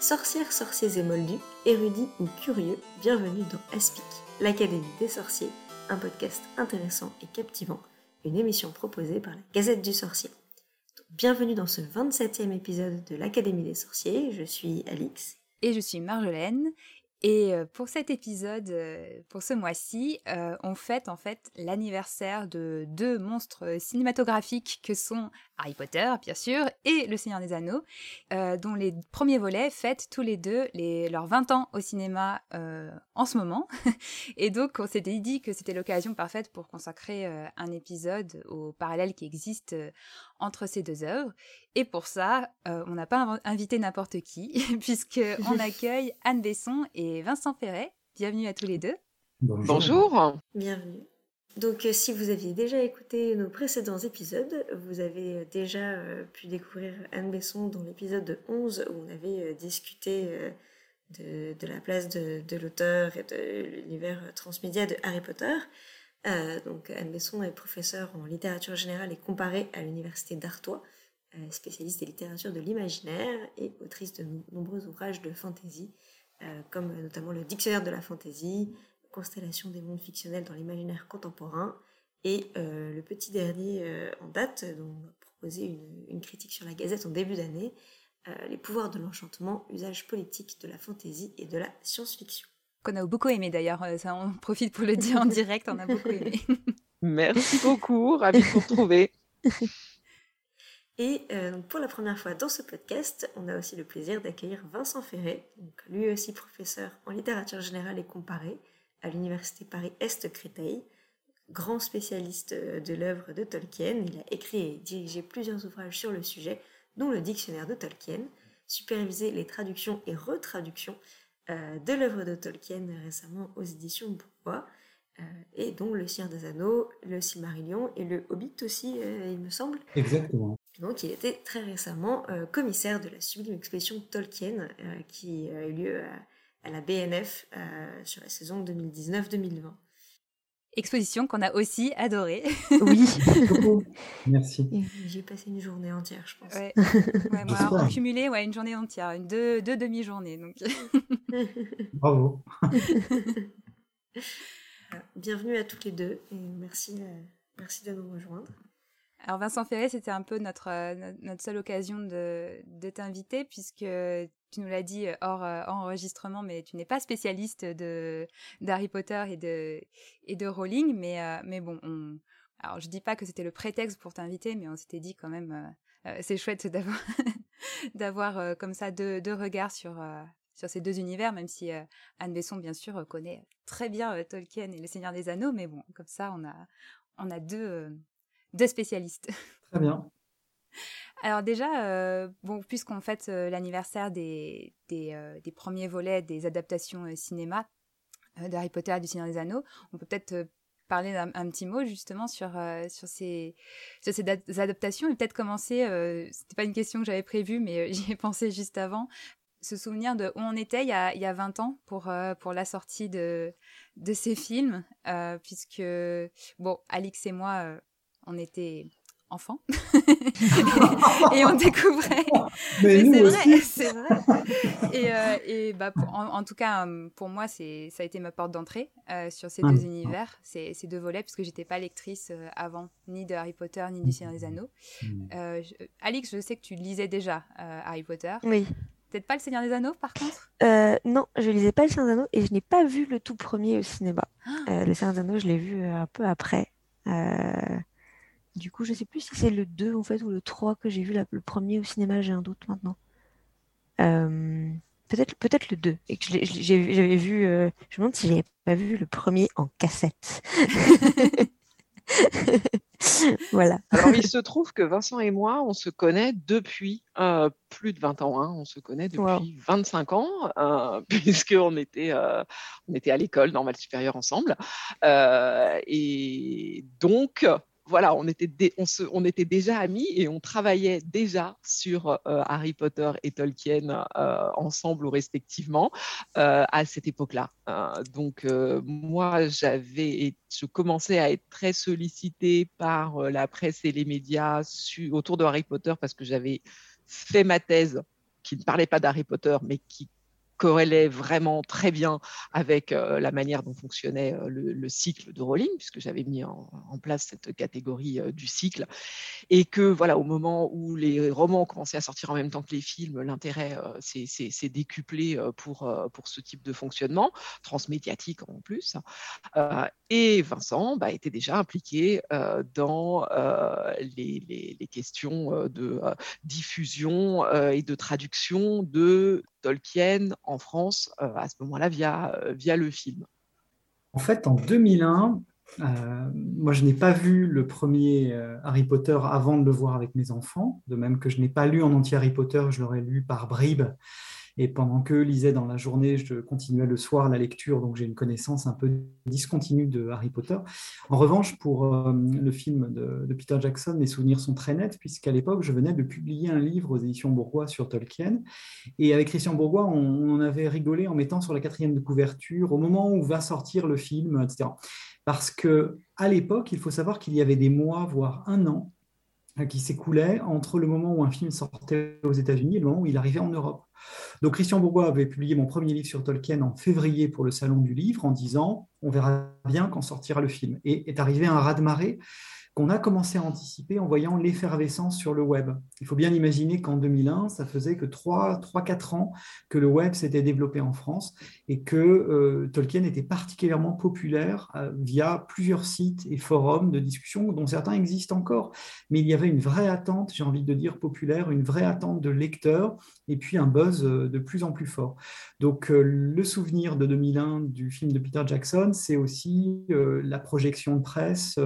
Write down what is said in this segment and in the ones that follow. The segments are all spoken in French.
Sorcières, sorciers et moldus, érudits ou curieux, bienvenue dans Aspic, l'Académie des sorciers, un podcast intéressant et captivant, une émission proposée par la Gazette du Sorcier. bienvenue dans ce 27e épisode de l'Académie des sorciers, je suis Alix. Et je suis Marjolaine, et pour cet épisode, pour ce mois-ci, on fête en fait l'anniversaire de deux monstres cinématographiques que sont Harry Potter, bien sûr, et Le Seigneur des Anneaux, dont les premiers volets fêtent tous les deux les, leurs 20 ans au cinéma en ce moment. et donc, on s'était dit que c'était l'occasion parfaite pour consacrer un épisode au parallèle qui existe entre ces deux œuvres. Et pour ça, on n'a pas invité n'importe qui, puisqu'on accueille Anne Besson et Vincent Ferret. Bienvenue à tous les deux. Bonjour. Bienvenue. Donc, euh, si vous aviez déjà écouté nos précédents épisodes, vous avez euh, déjà euh, pu découvrir Anne Besson dans l'épisode 11 où on avait discuté de, la place de, l'auteur et de l'univers transmédia de Harry Potter. donc, Anne Besson est professeure en littérature générale et comparée à l'université d'Artois, spécialiste des littératures de l'imaginaire et autrice de nombreux ouvrages de fantasy, comme notamment le Dictionnaire de la fantasy, Constellation des mondes fictionnels dans l'imaginaire contemporain. Et euh, le petit dernier euh, en date, dont on a proposé une, critique sur la Gazette en début d'année, euh, Les pouvoirs de l'enchantement, usage politique de la fantaisie et de la science-fiction. Qu'on a beaucoup aimé d'ailleurs, ça on profite pour le dire en direct, on a beaucoup aimé. Merci beaucoup, ravi de vous retrouver. Et pour la première fois dans ce podcast, on a aussi le plaisir d'accueillir Vincent Ferré, donc lui aussi professeur en littérature générale et comparée, à l'université Paris-Est Créteil. Grand spécialiste euh, de l'œuvre de Tolkien, il a écrit et dirigé plusieurs ouvrages sur le sujet, dont le dictionnaire de Tolkien, supervisé les traductions et retraductions euh, de l'œuvre de Tolkien récemment aux éditions Bourgois, euh, et dont Le Seigneur des Anneaux, Le Silmarillion et Le Hobbit aussi, il me semble. Exactement. Donc il était très récemment commissaire de la sublime exposition Tolkien qui a eu lieu à à la BNF euh, sur la saison 2019-2020. Exposition qu'on a aussi adorée. Oui, merci. J'ai passé une journée entière, je pense. Ouais, ouais moi, en cumulé, ouais, une journée entière, une deux, deux demi-journées. Donc. Bravo. Bienvenue à toutes les deux et merci, euh, merci de nous rejoindre. Alors Vincent Ferré, c'était un peu notre, euh, notre seule occasion de, de t'inviter puisque tu nous l'as dit euh, hors, euh, enregistrement, mais tu n'es pas spécialiste de d'Harry Potter et de et de Rowling, mais mais bon, on, alors je dis pas que c'était le prétexte pour t'inviter, mais on s'était dit quand même, c'est chouette d'avoir d'avoir comme ça deux, deux regards sur sur ces deux univers, même si Anne Besson bien sûr connaît très bien Tolkien et Le Seigneur des Anneaux, mais bon, comme ça on a on a deux deux spécialistes. Très bien. Alors déjà, euh, bon, puisqu'on fête euh, l'anniversaire des, euh, des, premiers volets des adaptations cinéma d'Harry Potter et du Seigneur des Anneaux, on peut peut-être parler un petit mot justement sur, sur ces, sur ces adaptations et peut-être commencer, c'était pas une question que j'avais prévue, mais j'y ai pensé juste avant, se souvenir de où on était il y a, il y a 20 ans pour, pour la sortie de, de ces films, puisque, bon, Alix et moi, on était enfants et on découvrait. Mais, c'est vrai, c'est vrai. Et, euh, et bah, en, tout cas, hum, pour moi, c'est ça a été ma porte d'entrée euh, sur ces deux ah. univers, ces, ces, deux volets, puisque j'étais pas lectrice euh, avant ni de Harry Potter ni du Seigneur des Anneaux. Alix, je sais que tu lisais déjà Harry Potter. Oui. Peut-être pas le Seigneur des Anneaux, par contre? Non, je lisais pas le Seigneur des Anneaux et je n'ai pas vu le tout premier au cinéma. Ah. le Seigneur des Anneaux, je l'ai vu un peu après. Du coup, je sais plus si c'est le 2 en fait ou le 3 que j'ai vu le premier au cinéma, j'ai un doute maintenant. Euh, peut-être peut-être le 2 et que j'avais vu euh, je me demande si j'avais pas vu le premier en cassette. voilà. Alors il se trouve que Vincent et moi, on se connaît depuis euh, plus de 20 ans. Hein. On se connaît depuis 25 ans, euh, puisqu'on était, on était à l'école normale supérieure ensemble. et donc, voilà, on était, on, était déjà amis et on travaillait déjà sur euh, Harry Potter et Tolkien euh, ensemble ou respectivement euh, à cette époque-là. donc moi, j'avais, je commençais à être très sollicitée par la presse et les médias autour de Harry Potter parce que j'avais fait ma thèse qui ne parlait pas d'Harry Potter, mais qui corrélait vraiment très bien avec euh, la manière dont fonctionnait euh, le, cycle de Rowling, puisque j'avais mis en, place cette catégorie euh, du cycle, et que voilà, au moment où les romans commencé à sortir en même temps que les films, l'intérêt s'est décuplé pour, pour ce type de fonctionnement, transmédiatique en plus. et Vincent bah, était déjà impliqué dans les, questions de diffusion et de traduction de Tolkien en France euh, à ce moment-là via, euh, via le film. En fait, en 2001, euh, moi, je n'ai pas vu le premier Harry Potter avant de le voir avec mes enfants, de même que je n'ai pas lu en entier Harry Potter, je l'aurais lu par bribes et pendant que lisais dans la journée, je continuais le soir la lecture, donc j'ai une connaissance un peu discontinue de Harry Potter. En revanche, pour euh, le film de, Peter Jackson, mes souvenirs sont très nets, puisqu'à l'époque, je venais de publier un livre aux éditions Bourgois sur Tolkien. Et avec Christian Bourgois, on, on avait rigolé en mettant sur la quatrième de couverture, au moment où va sortir le film, etc. Parce que à l'époque, il faut savoir qu'il y avait des mois, voire un an, qui s'écoulait entre le moment où un film sortait aux États-Unis et le moment où il arrivait en Europe. Donc Christian Bourgois avait publié mon premier livre sur Tolkien en février pour le Salon du Livre en disant on verra bien quand sortira le film. Et est arrivé un raz-de-marée qu'on a commencé à anticiper en voyant l'effervescence sur le web. Il faut bien imaginer qu'en 2001, ça faisait que 3-4 ans que le web s'était développé en France et que euh, Tolkien était particulièrement populaire euh, via plusieurs sites et forums de discussion dont certains existent encore. Mais il y avait une vraie attente, j'ai envie de dire populaire, une vraie attente de lecteurs et puis un buzz euh, de plus en plus fort. Donc le souvenir de 2001 du film de Peter Jackson, c'est aussi la projection de presse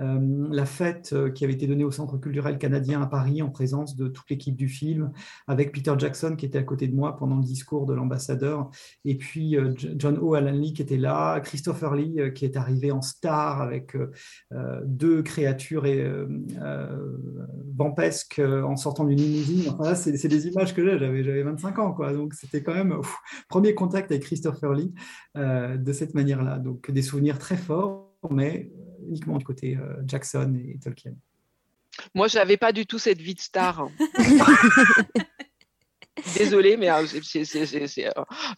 euh, la fête euh, qui avait été donnée au Centre culturel canadien à Paris en présence de toute l'équipe du film, avec Peter Jackson qui était à côté de moi pendant le discours de l'ambassadeur, et puis euh, John O. Alan Lee qui était là, Christopher Lee qui est arrivé en star avec deux créatures et, vampesques en sortant d'une limousine. Enfin, c'est des images que j'ai, j'avais 25 ans, donc c'était quand même premier contact avec Christopher Lee de cette manière-là. Donc des souvenirs très forts, mais uniquement du côté euh, Jackson et Tolkien. Moi, je n'avais pas du tout cette vie de star. Désolée, mais euh, euh,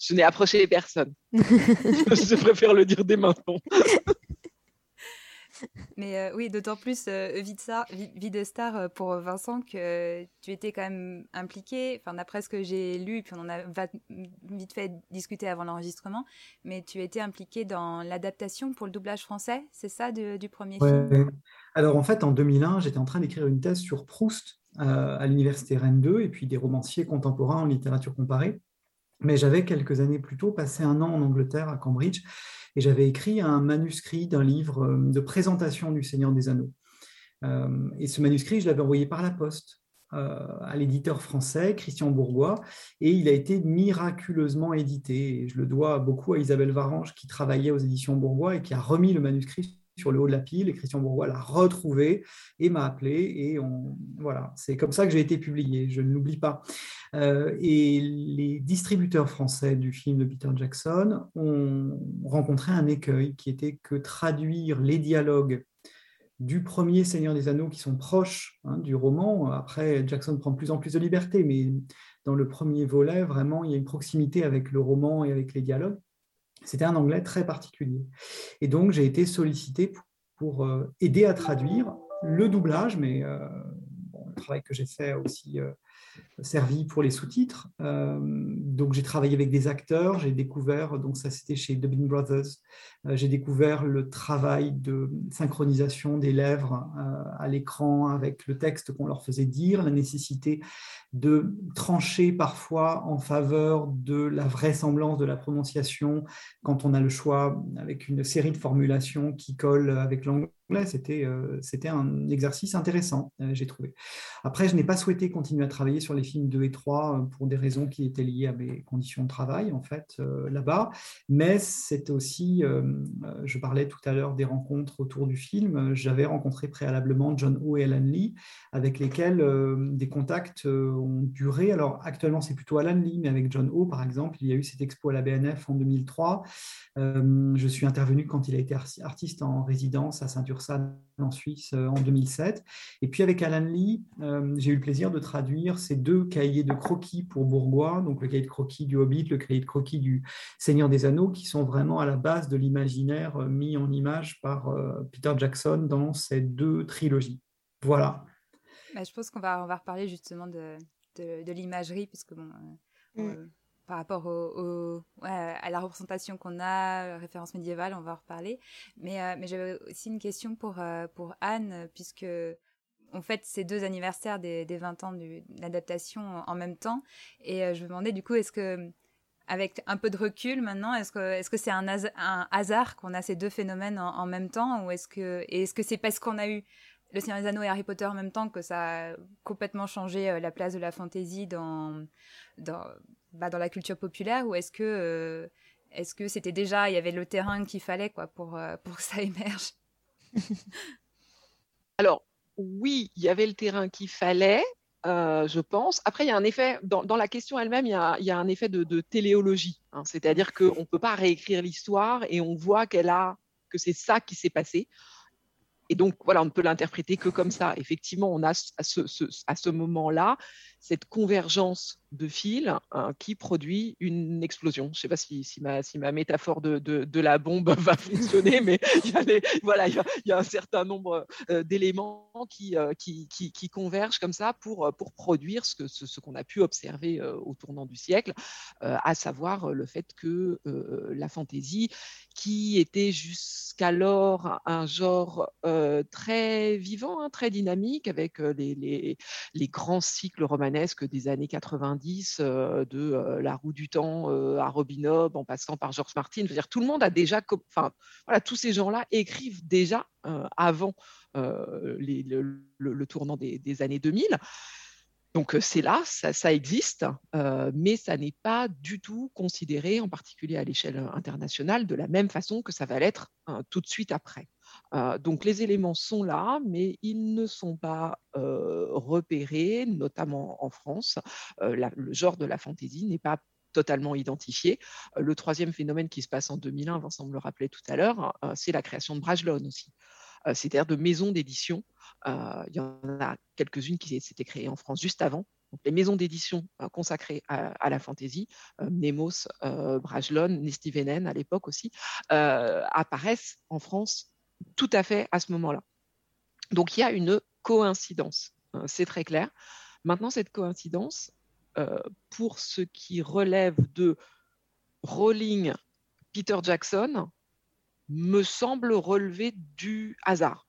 je n'ai approché personne. je préfère le dire dès maintenant. Mais euh, oui, d'autant plus euh, vie, de star, euh, pour Vincent que tu étais quand même impliqué, enfin d'après ce que j'ai lu, puis on en a vite fait discuter avant l'enregistrement, mais tu étais impliqué dans l'adaptation pour le doublage français, c'est ça du premier film? Alors en fait, en 2001, j'étais en train d'écrire une thèse sur Proust à l'université Rennes 2 et puis des romanciers contemporains en littérature comparée. Mais j'avais quelques années plus tôt passé un an en Angleterre, à Cambridge, et j'avais écrit un manuscrit d'un livre euh, de présentation du Seigneur des Anneaux. Euh, et ce manuscrit, je l'avais envoyé par la poste euh, à l'éditeur français, Christian Bourgois, et il a été miraculeusement édité. Et je le dois beaucoup à Isabelle Varange, qui travaillait aux éditions Bourgois et qui a remis le manuscrit sur le haut de la pile et Christian Bourgois l'a retrouvé et m'a appelé et on, voilà, c'est comme ça que j'ai été publié, je ne l'oublie pas. Euh, et les distributeurs français du film de Peter Jackson ont rencontré un écueil qui était que traduire les dialogues du premier Seigneur des Anneaux qui sont proches hein, du roman. Après, Jackson prend plus en plus de liberté, mais dans le premier volet, vraiment, il y a une proximité avec le roman et avec les dialogues. C'était un anglais très particulier. Et donc, j'ai été sollicité pour, euh, aider à traduire le doublage, mais euh, le travail que j'ai fait aussi euh, servi pour les sous-titres. Euh, donc j'ai travaillé avec des acteurs, j'ai découvert, donc ça c'était chez Dubbing Brothers, euh, j'ai découvert le travail de synchronisation des lèvres euh, à l'écran avec le texte qu'on leur faisait dire, la nécessité de trancher parfois en faveur de la vraisemblance de la prononciation quand on a le choix avec une série de formulations qui collent avec l'anglais. C'était, c'était un exercice intéressant, j'ai trouvé. Après, je n'ai pas souhaité continuer à travailler sur les films 2 et 3 euh, pour des raisons qui étaient liées à mes conditions de travail, en fait, euh, là-bas. Mais c'est aussi, euh, je parlais tout à l'heure des rencontres autour du film. J'avais rencontré préalablement John O et Alan Lee, avec lesquels des contacts ont duré. Alors, actuellement, c'est plutôt Alan Lee, mais avec John O, par exemple, il y a eu cette expo à la BNF en 2003. je suis intervenu quand il a été artiste en résidence à ceinture En Suisse en 2007. Et puis avec Alan Lee, j'ai eu le plaisir de traduire ces deux cahiers de croquis pour Bourgois, donc le cahier de croquis du Hobbit, le cahier de croquis du Seigneur des Anneaux, qui sont vraiment à la base de l'imaginaire mis en image par Peter Jackson dans ces deux trilogies. Voilà. Bah, je pense qu'on va, on va reparler justement de, de, l'imagerie, puisque bon, mm. Euh, par rapport à la représentation qu'on a, référence médiévale, on va en reparler. Mais, euh, j'avais aussi une question pour, euh, Anne, puisque on fête ces deux anniversaires des, des 20 ans de l'adaptation en même temps. Et je me demandais du coup, est-ce que, avec un peu de recul maintenant, est-ce que c'est un, hasard qu'on a ces deux phénomènes en, même temps, ou est-ce que est-ce que c'est parce qu'on a eu le Seigneur des Anneaux et Harry Potter en même temps que ça a complètement changé euh, la place de la dans, dans, bah, dans la culture populaire ou est-ce que euh, est-ce que c'était déjà il y avait le terrain qu'il fallait quoi pour euh, pour que ça émerge? Alors oui, il y avait le terrain qu'il fallait. je pense. Après, il y a un effet, dans, dans la question elle-même, il, il, y a un effet de, de téléologie. Hein. C'est-à-dire qu'on ne peut pas réécrire l'histoire et on voit qu'elle a, que c'est ça qui s'est passé. Et donc, voilà, on ne peut l'interpréter que comme ça. Effectivement, on a à ce, à ce moment-là cette convergence de fils hein, qui produit une explosion. Je ne sais pas si, ma, si, ma, métaphore de, la bombe va fonctionner, mais il y, a voilà, y, a, un certain nombre euh, d'éléments qui, euh, qui, convergent comme ça pour, euh, produire ce qu'on a pu observer au tournant du siècle, à savoir le fait que la fantaisie, qui était jusqu'alors un genre très vivant, hein, très dynamique, avec les, les, les grands cycles romanesques, des années 90, euh, de euh, La Roue du Temps euh, à Robin Hobb, en passant par George Martin. dire, tout le monde a déjà, enfin, voilà, tous ces gens-là écrivent déjà avant le, tournant des, années 2000. Donc c'est là, ça, existe, mais ça n'est pas du tout considéré, en particulier à l'échelle internationale, de la même façon que ça va l'être tout de suite après. Euh, donc les éléments sont là, mais ils ne sont pas euh, repérés, notamment en France. Euh, le genre de la fantaisie n'est pas totalement identifié. le troisième phénomène qui se passe en 2001, Vincent me le rappelait tout à l'heure, c'est la création de Brajlon aussi, c'est-à-dire de maisons d'édition. il y en a quelques-unes qui s'étaient créées en France juste avant, les maisons d'édition consacrées à, la fantaisie, Nemos, Brajlon, Nestivenen à l'époque aussi, apparaissent en France tout à fait à ce moment-là. Donc il y a une coïncidence, hein, c'est très clair. Maintenant, cette coïncidence, euh, pour ce qui relève de Rowling, Peter Jackson, me semble relever du hasard.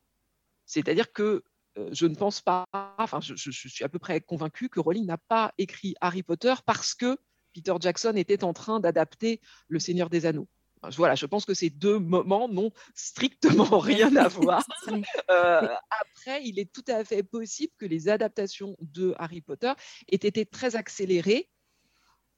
C'est-à-dire que euh, je ne pense pas, enfin je, je, suis à peu près convaincu que Rowling n'a pas écrit Harry Potter parce que Peter Jackson était en train d'adapter Le Seigneur des Anneaux voilà, je pense que ces deux moments n'ont strictement rien à voir. Euh, après, il est tout à fait possible que les adaptations de Harry Potter aient été très accélérées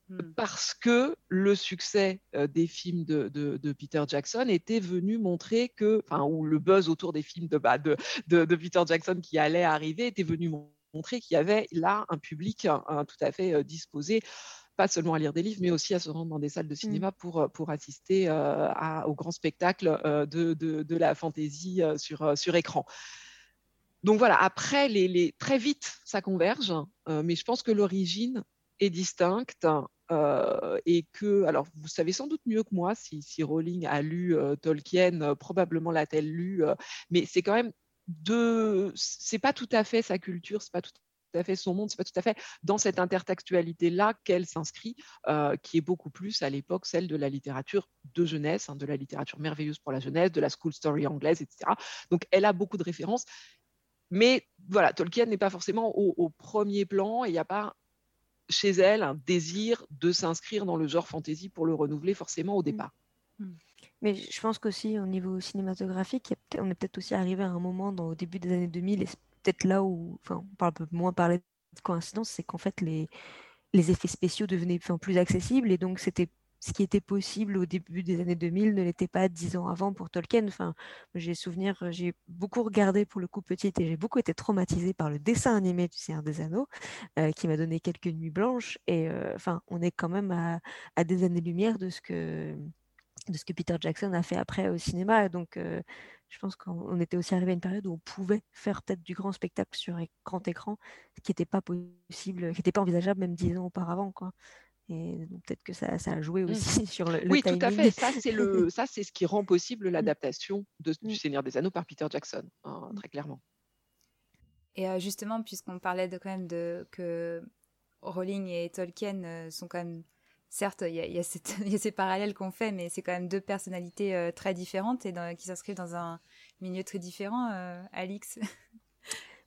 hmm. parce que le succès euh, des films de, Peter Jackson était venu montrer que, enfin, ou le buzz autour des films de, bah, de, Peter Jackson qui allait arriver était venu montrer qu'il y avait là un public tout à fait euh, disposé pas seulement à lire des livres, mais aussi à se rendre dans des salles de mmh. cinéma pour, euh, pour assister euh, à, au grand spectacle euh, de, de, la fantaisie sur, sur écran. Donc voilà, après, les, les, très vite, ça converge, mais je pense que l'origine est distincte et que, alors vous savez sans doute mieux que moi si, si Rowling a lu Tolkien, probablement l'a-t-elle lu, mais c'est quand même deux, c'est pas tout à fait sa culture, c'est pas tout à fait son monde, c'est pas tout à fait dans cette intertextualité-là qu'elle s'inscrit, euh, qui est beaucoup plus à l'époque celle de la littérature de jeunesse, hein, de la littérature merveilleuse pour la jeunesse, de la school story anglaise, etc. Donc elle a beaucoup de références, mais voilà, Tolkien n'est pas forcément au, premier plan et il n'y a pas chez elle un désir de s'inscrire dans le genre fantasy pour le renouveler forcément au mmh. départ. Mmh. Mais je pense qu'aussi au niveau cinématographique, on est peut-être aussi arrivé à un moment dans, au début des années 2000, et peut-être là où, enfin, on parle moins parler de coïncidence, c'est qu'en fait les, effets spéciaux devenaient plus accessibles et donc c'était ce qui était possible au début des années 2000 ne l'était pas dix ans avant pour Tolkien. Enfin, j'ai souvenir, j'ai beaucoup regardé pour le coup petite et j'ai beaucoup été traumatisée par le dessin animé du Seigneur des Anneaux, euh, qui m'a donné quelques nuits blanches. Et euh, enfin, on est quand même à des années-lumière de ce que de ce que Peter Jackson a fait après au cinéma. Donc, je pense qu'on était aussi arrivé à une période où on pouvait faire peut-être du grand spectacle sur grand écran, ce qui n'était pas possible, qui n'était pas envisageable même dix ans auparavant. Quoi. Et peut-être que ça, ça, a joué mmh. aussi sur le, Oui, tout à fait. Ça, c'est le, ça, c'est ce qui rend possible mmh. l'adaptation du mmh. Seigneur des Anneaux par Peter Jackson, hein, très clairement. Et justement, puisqu'on parlait de quand même de que Rowling et Tolkien sont quand même certes, il y, a, ces parallèles qu'on fait, mais c'est quand même deux personnalités euh, très différentes et qui s'inscrivent dans un milieu très différent, euh, Alix.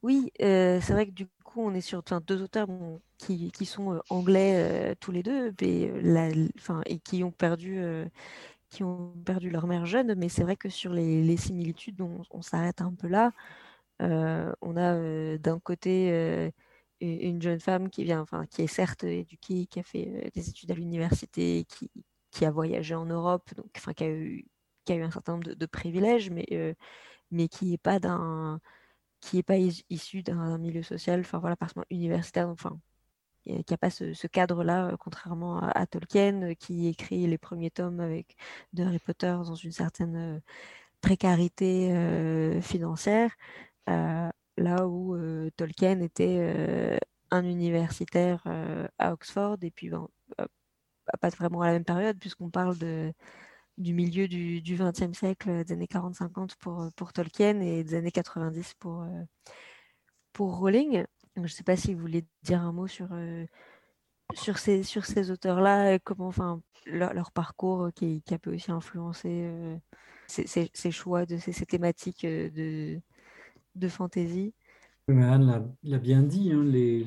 Oui, euh, c'est vrai que du coup, on est sur deux auteurs qui, sont anglais tous les deux et, qui ont perdu leur mère jeune, mais c'est vrai que sur les, similitudes, on s'arrête un peu là. on a d'un côté une jeune femme qui vient, enfin, qui est certes éduquée, qui a fait euh, des études à l'université, qui, qui, a voyagé en Europe, donc, enfin, qui a eu, qui a eu un certain nombre de, privilèges, mais, euh, mais qui n'est pas d'un, qui est pas issu d'un milieu social, enfin voilà, universitaire, enfin, qui n'a pas ce, cadre-là, euh, contrairement à, Tolkien, qui écrit les premiers tomes avec de Harry Potter dans une certaine précarité financière là où euh, Tolkien était euh, un universitaire euh, à Oxford, et puis ben, pas vraiment à la même période, puisqu'on parle du milieu du XXe siècle, des années 40-50 pour, pour Tolkien et des années 90 pour, pour Rowling. je ne sais pas si vous voulez dire un mot sur, sur ces, sur ces auteurs-là, comment, enfin, leur, parcours qui, qui, a pu aussi influencer ces, ces, choix, de ces, ces thématiques de, de fantaisie. Anne l'a bien dit, hein, les,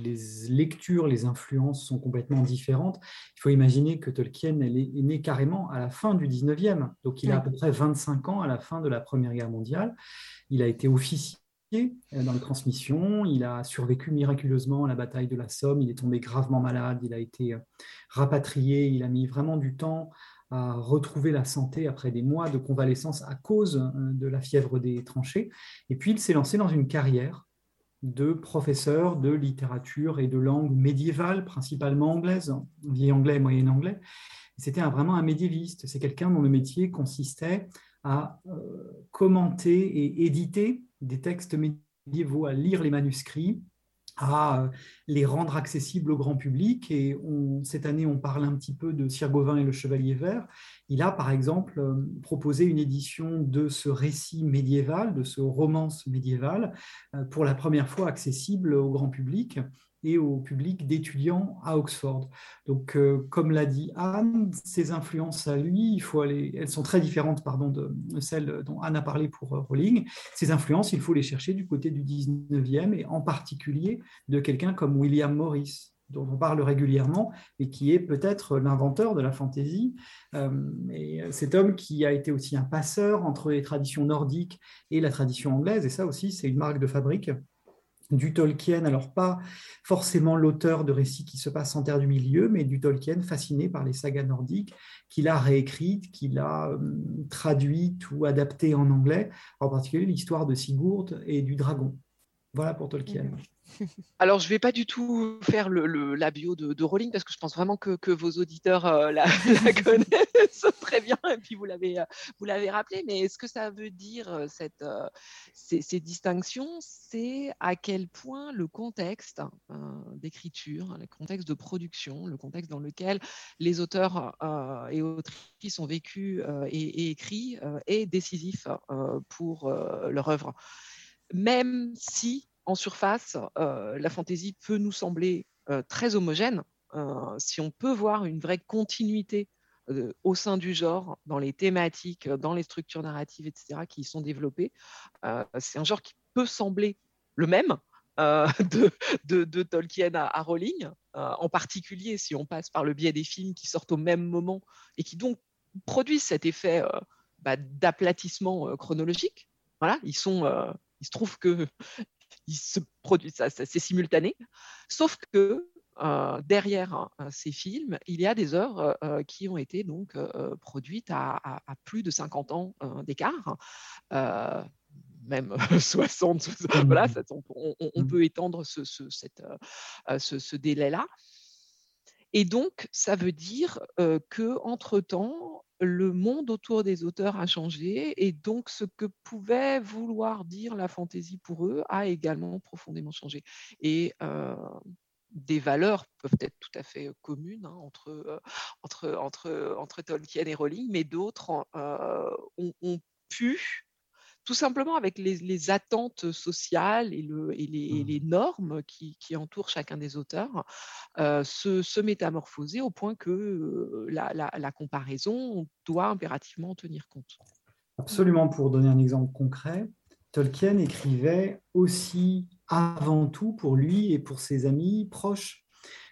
lectures, les influences sont complètement différentes. Il faut imaginer que Tolkien est, né carrément à la fin du 19e, donc il a à peu près 25 ans à la fin de la Première Guerre mondiale. Il a été officier euh, dans les transmissions, il a survécu miraculeusement à la bataille de la Somme, il est tombé gravement malade, il a été euh, rapatrié, il a mis vraiment du temps à retrouver la santé après des mois de convalescence à cause euh, de la fièvre des tranchées. Et puis il s'est lancé dans une carrière de professeur de littérature et de langue médiévale, principalement anglaise, vieil anglais et moyen anglais. C'était vraiment un médiéviste. C'est quelqu'un dont le métier consistait à euh, commenter et éditer des textes médiévaux, à lire les manuscrits, à euh, les rendre accessibles au grand public. Et cette année, on parle un petit peu de Gauvin et le Chevalier Vert. Il a, par exemple, euh, proposé une édition de ce récit médiéval, de ce romance médiéval, euh, pour la première fois accessible au grand public et au public d'étudiants à Oxford. Donc, euh, comme l'a dit Anne, ses influences à lui, il faut aller, elles sont très différentes pardon, de celles dont Anne a parlé pour euh, Rowling. Ces influences, il faut les chercher du côté du 19e et en particulier de quelqu'un comme William Morris dont on parle régulièrement et qui est peut-être l'inventeur de la fantaisie. Euh, et cet homme qui a été aussi un passeur entre les traditions nordiques et la tradition anglaise, et ça aussi c'est une marque de fabrique du Tolkien, alors pas forcément l'auteur de récits qui se passent en Terre du Milieu, mais du Tolkien fasciné par les sagas nordiques, qu'il a réécrites, qu'il a euh, traduites ou adaptées en anglais, en particulier l'histoire de Sigurd et du dragon. Voilà pour Tolkien. Alors, je ne vais pas du tout faire le, la bio de, Rowling parce que je pense vraiment que, vos auditeurs euh, la, connaissent très bien et puis vous l'avez, euh, vous l'avez rappelé. Mais ce que ça veut dire, euh, ces, distinctions, c'est à quel point le contexte d'écriture, le contexte de production, le contexte dans lequel les auteurs et autrices ont vécu et, et écrit est décisif pour leur œuvre? Même si en surface, euh, la fantaisie peut nous sembler euh, très homogène. Euh, si on peut voir une vraie continuité au sein du genre, dans les thématiques, dans les structures narratives, etc., qui y sont développées, c'est un genre qui peut sembler le même, de, Tolkien à, Rowling, en particulier si on passe par le biais des films qui sortent au même moment et qui donc produisent cet effet bah, d'aplatissement chronologique. Voilà, ils sont, il se trouve que il se produit, ça, c'est simultané. Sauf que euh, derrière euh, ces films, il y a des œuvres euh, qui ont été donc produites à, plus de 50 ans d'écart, même 60. voilà, mmh. on, mmh. peut étendre ce, cette, ce délai-là. Et donc, ça veut dire que entre temps, le monde autour des auteurs a changé et donc ce que pouvait vouloir dire la fantaisie pour eux a également profondément changé. Et des valeurs peuvent être tout à fait communes hein, entre, entre, entre, entre Tolkien et Rowling, mais d'autres ont, pu tout simplement avec les, attentes sociales et, le, et, les, mmh. normes qui, entourent chacun des auteurs, se, métamorphoser au point que la, comparaison doit impérativement en tenir compte. Absolument, pour donner un exemple concret, Tolkien écrivait aussi avant tout pour lui et pour ses amis proches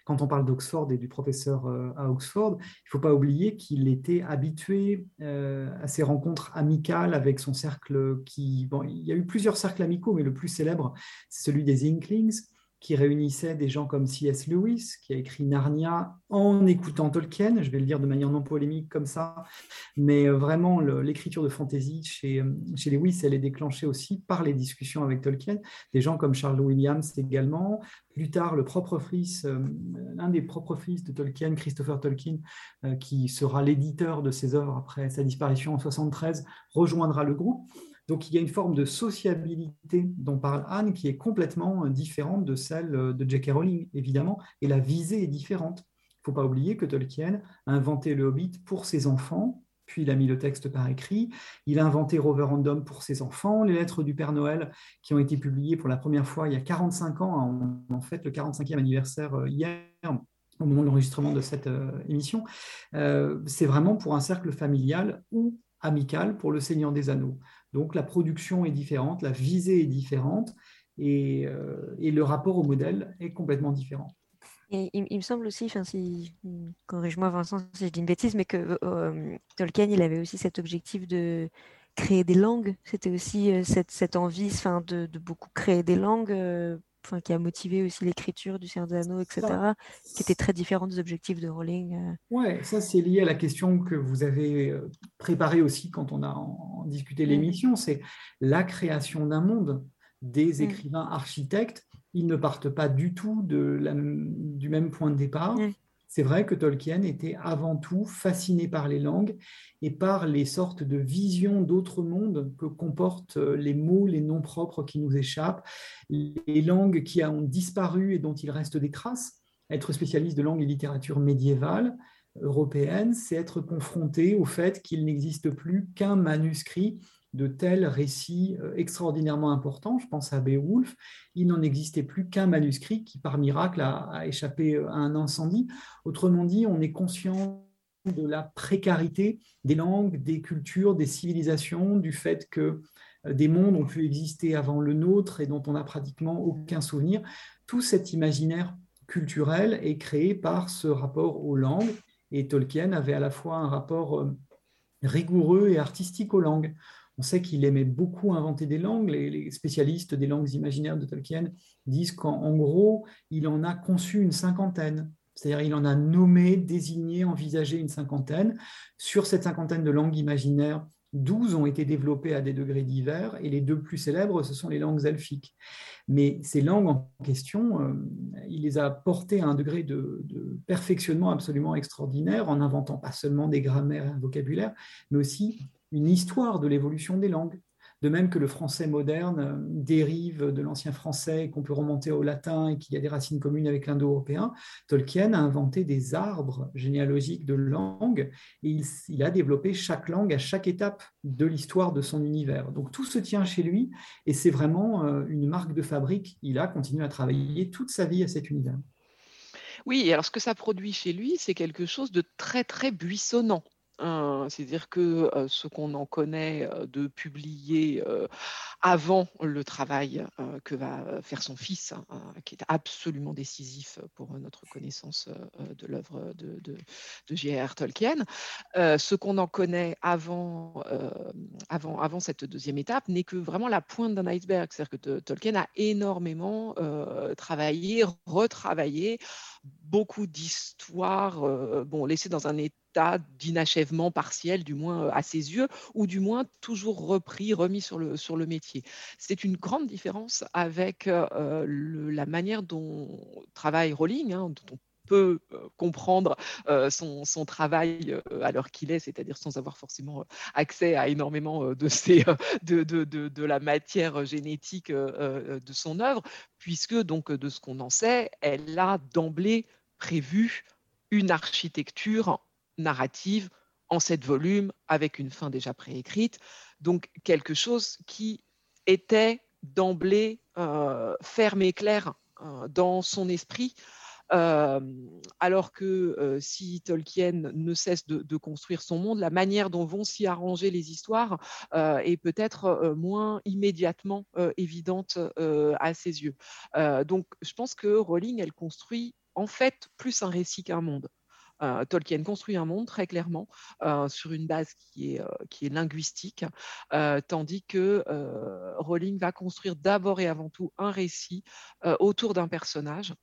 quand on parle d'Oxford et du professeur euh, à Oxford, il ne faut pas oublier qu'il était habitué euh, à ces rencontres amicales avec son cercle qui... Bon, il y a eu plusieurs cercles amicaux, mais le plus célèbre, c'est celui des Inklings qui réunissait des gens comme C.S. Lewis, qui a écrit Narnia en écoutant Tolkien, je vais le dire de manière non polémique comme ça, mais euh, vraiment l'écriture de fantasy chez, euh, chez Lewis, elle est déclenchée aussi par les discussions avec Tolkien, des gens comme Charles Williams également, plus tard le propre fils, euh, l'un des propres fils de Tolkien, Christopher Tolkien, qui sera l'éditeur de ses œuvres après sa disparition en 73, rejoindra le groupe. Donc il y a une forme de sociabilité dont parle Anne qui est complètement euh, différente de celle euh, de J.K. Rowling, évidemment, et la visée est différente. Il ne faut pas oublier que Tolkien a inventé le Hobbit pour ses enfants, puis il a mis le texte par écrit. Il a inventé Rover Random pour ses enfants, les lettres du Père Noël qui ont été publiées pour la première fois il y a 45 ans, en fait le 45e anniversaire euh, hier au moment de l'enregistrement de cette émission. c'est vraiment pour un cercle familial ou amical pour le Seigneur des Anneaux. Donc la production est différente, la visée est différente et, euh, le rapport au modèle est complètement différent. Et il, me semble aussi, enfin, si, corrige-moi Vincent si je dis une bêtise, mais que euh, Tolkien, il avait aussi cet objectif de créer des langues. C'était aussi euh, cette, envie enfin, de, beaucoup créer des langues enfin, qui a motivé aussi l'écriture du Seigneur des Anneaux, etc., qui était très différent des objectifs de Rowling. Euh. Ouais, ça c'est lié à la question que vous avez euh, préparée aussi quand on a en, discuté l'émission, c'est la création d'un monde des écrivains architectes. Ils ne partent pas du tout de la, du même point de départ c'est vrai que Tolkien était avant tout fasciné par les langues et par les sortes de visions d'autres mondes que comportent euh, les mots, les noms propres qui nous échappent, les langues qui ont disparu et dont il reste des traces. Être spécialiste de langue et littérature médiévale européenne, c'est être confronté au fait qu'il n'existe plus qu'un manuscrit de tels récits euh, extraordinairement importants. Je pense à Beowulf. Il n'en existait plus qu'un manuscrit qui, par miracle, a, échappé euh, à un incendie. Autrement dit, on est conscient de la précarité des langues, des cultures, des civilisations, du fait que euh, des mondes ont pu exister avant le nôtre et dont on n'a pratiquement aucun souvenir. Tout cet imaginaire culturel est créé par ce rapport aux langues. Et Tolkien avait à la fois un rapport rigoureux et artistique aux langues. On sait qu'il aimait beaucoup inventer des langues. Les, spécialistes des langues imaginaires de Tolkien disent qu'en gros, il en a conçu une cinquantaine. C'est-à-dire il en a nommé, désigné, envisagé une cinquantaine. Sur cette cinquantaine de langues imaginaires, douze ont été développées à des degrés divers et les deux plus célèbres, ce sont les langues elfiques. Mais ces langues en question, euh, il les a portées à un degré de, de, perfectionnement absolument extraordinaire en inventant pas seulement des grammaires et un vocabulaire, mais aussi une histoire de l'évolution des langues. De même que le français moderne euh, dérive de l'ancien français, qu'on peut remonter au latin et qu'il y a des racines communes avec l'indo-européen, Tolkien a inventé des arbres généalogiques de langues et il, a développé chaque langue à chaque étape de l'histoire de son univers. Donc tout se tient chez lui et c'est vraiment euh, une marque de fabrique. Il a continué à travailler toute sa vie à cet univers. Oui, alors ce que ça produit chez lui, c'est quelque chose de très très buissonnant. Hein, c'est-à-dire que ce qu'on en connaît de publier avant le travail que va faire son fils, hein, qui est absolument décisif pour notre connaissance de l'œuvre de, de, J.R.R. Tolkien, ce qu'on en connaît avant, avant, avant cette deuxième étape n'est que vraiment la pointe d'un iceberg. C'est-à-dire que Tolkien a énormément travaillé, retravaillé beaucoup d'histoires bon, laissées dans un état d'inachèvement partiel, du moins à ses yeux, ou du moins toujours repris, remis sur le, sur le métier. C'est une grande différence avec la manière dont travaille Rowling, hein, dont on peut comprendre son, son, travail à l'heure qu'il est, c'est-à-dire sans avoir forcément accès à énormément de, de, de, de, de la matière génétique de son œuvre, puisque donc de ce qu'on en sait, elle a d'emblée prévu une architecture narrative en sept volumes avec une fin déjà préécrite. Donc quelque chose qui était d'emblée euh, ferme et clair euh, dans son esprit. Euh, alors que si Tolkien ne cesse de, construire son monde, la manière dont vont s'y arranger les histoires est peut-être moins immédiatement évidente à ses yeux. donc je pense que Rowling, elle construit en fait plus un récit qu'un monde. Euh, Tolkien construit un monde très clairement euh, sur une base qui est, euh, qui est linguistique, tandis que Rowling va construire d'abord et avant tout un récit autour d'un personnage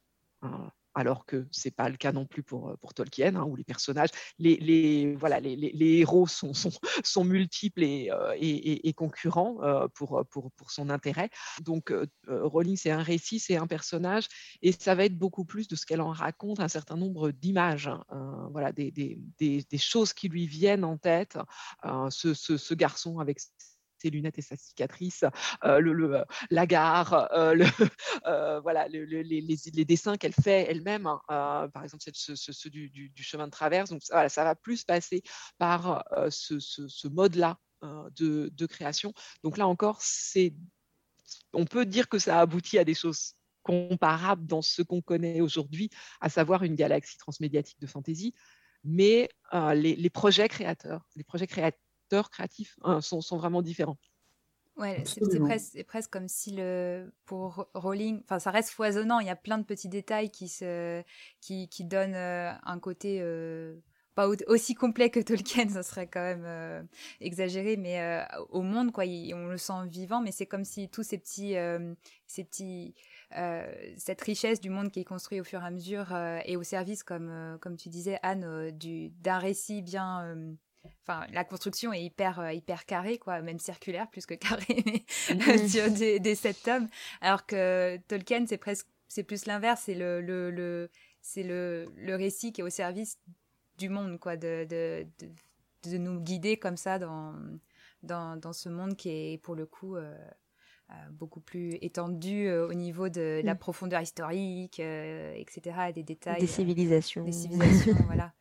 alors que ce n'est pas le cas non plus pour, pour Tolkien, hein, où les personnages, les, les voilà, les, les, héros sont, sont, sont, multiples et, et, et concurrents pour, pour, pour, son intérêt. Donc, Rowling, c'est un récit, c'est un personnage, et ça va être beaucoup plus de ce qu'elle en raconte, un certain nombre d'images, hein, voilà, des, des, des, des, choses qui lui viennent en tête. Ce, ce, ce, garçon avec ses lunettes et sa cicatrice, euh, le, la gare, euh, euh, voilà, les, dessins qu'elle fait elle-même, hein, par exemple ceux, du, chemin de traverse. Donc ça va plus passer par ce, mode-là de, création. Donc là encore, on peut dire que ça aboutit à des choses comparables dans ce qu'on connaît aujourd'hui, à savoir une galaxie transmédiatique de fantasy. Mais les, projets créateurs, les projets créatifs hein, sont, sont, vraiment différents. Ouais, c'est presque, presque, comme si le pour Rowling, enfin ça reste foisonnant. Il y a plein de petits détails qui se qui, qui donnent euh, un côté euh, pas aussi complet que Tolkien, ça serait quand même euh, exagéré, mais au monde quoi, on le sent vivant. Mais c'est comme si tous ces petits ces petits cette richesse du monde qui est construit au fur et à mesure et au service, comme comme tu disais Anne, du d'un récit bien Enfin, la construction est hyper, euh, hyper carrée, quoi, même circulaire plus que carrée, mais mhm. sur des, des, sept tomes. Alors que Tolkien, c'est presque, c'est plus l'inverse, c'est le, le, le c'est le, le récit qui est au service du monde, quoi, de, de, de, de nous guider comme ça dans, dans, dans, ce monde qui est pour le coup euh, euh beaucoup plus étendu euh, au niveau de, la profondeur historique, etc., des détails. Des civilisations. Des civilisations, voilà.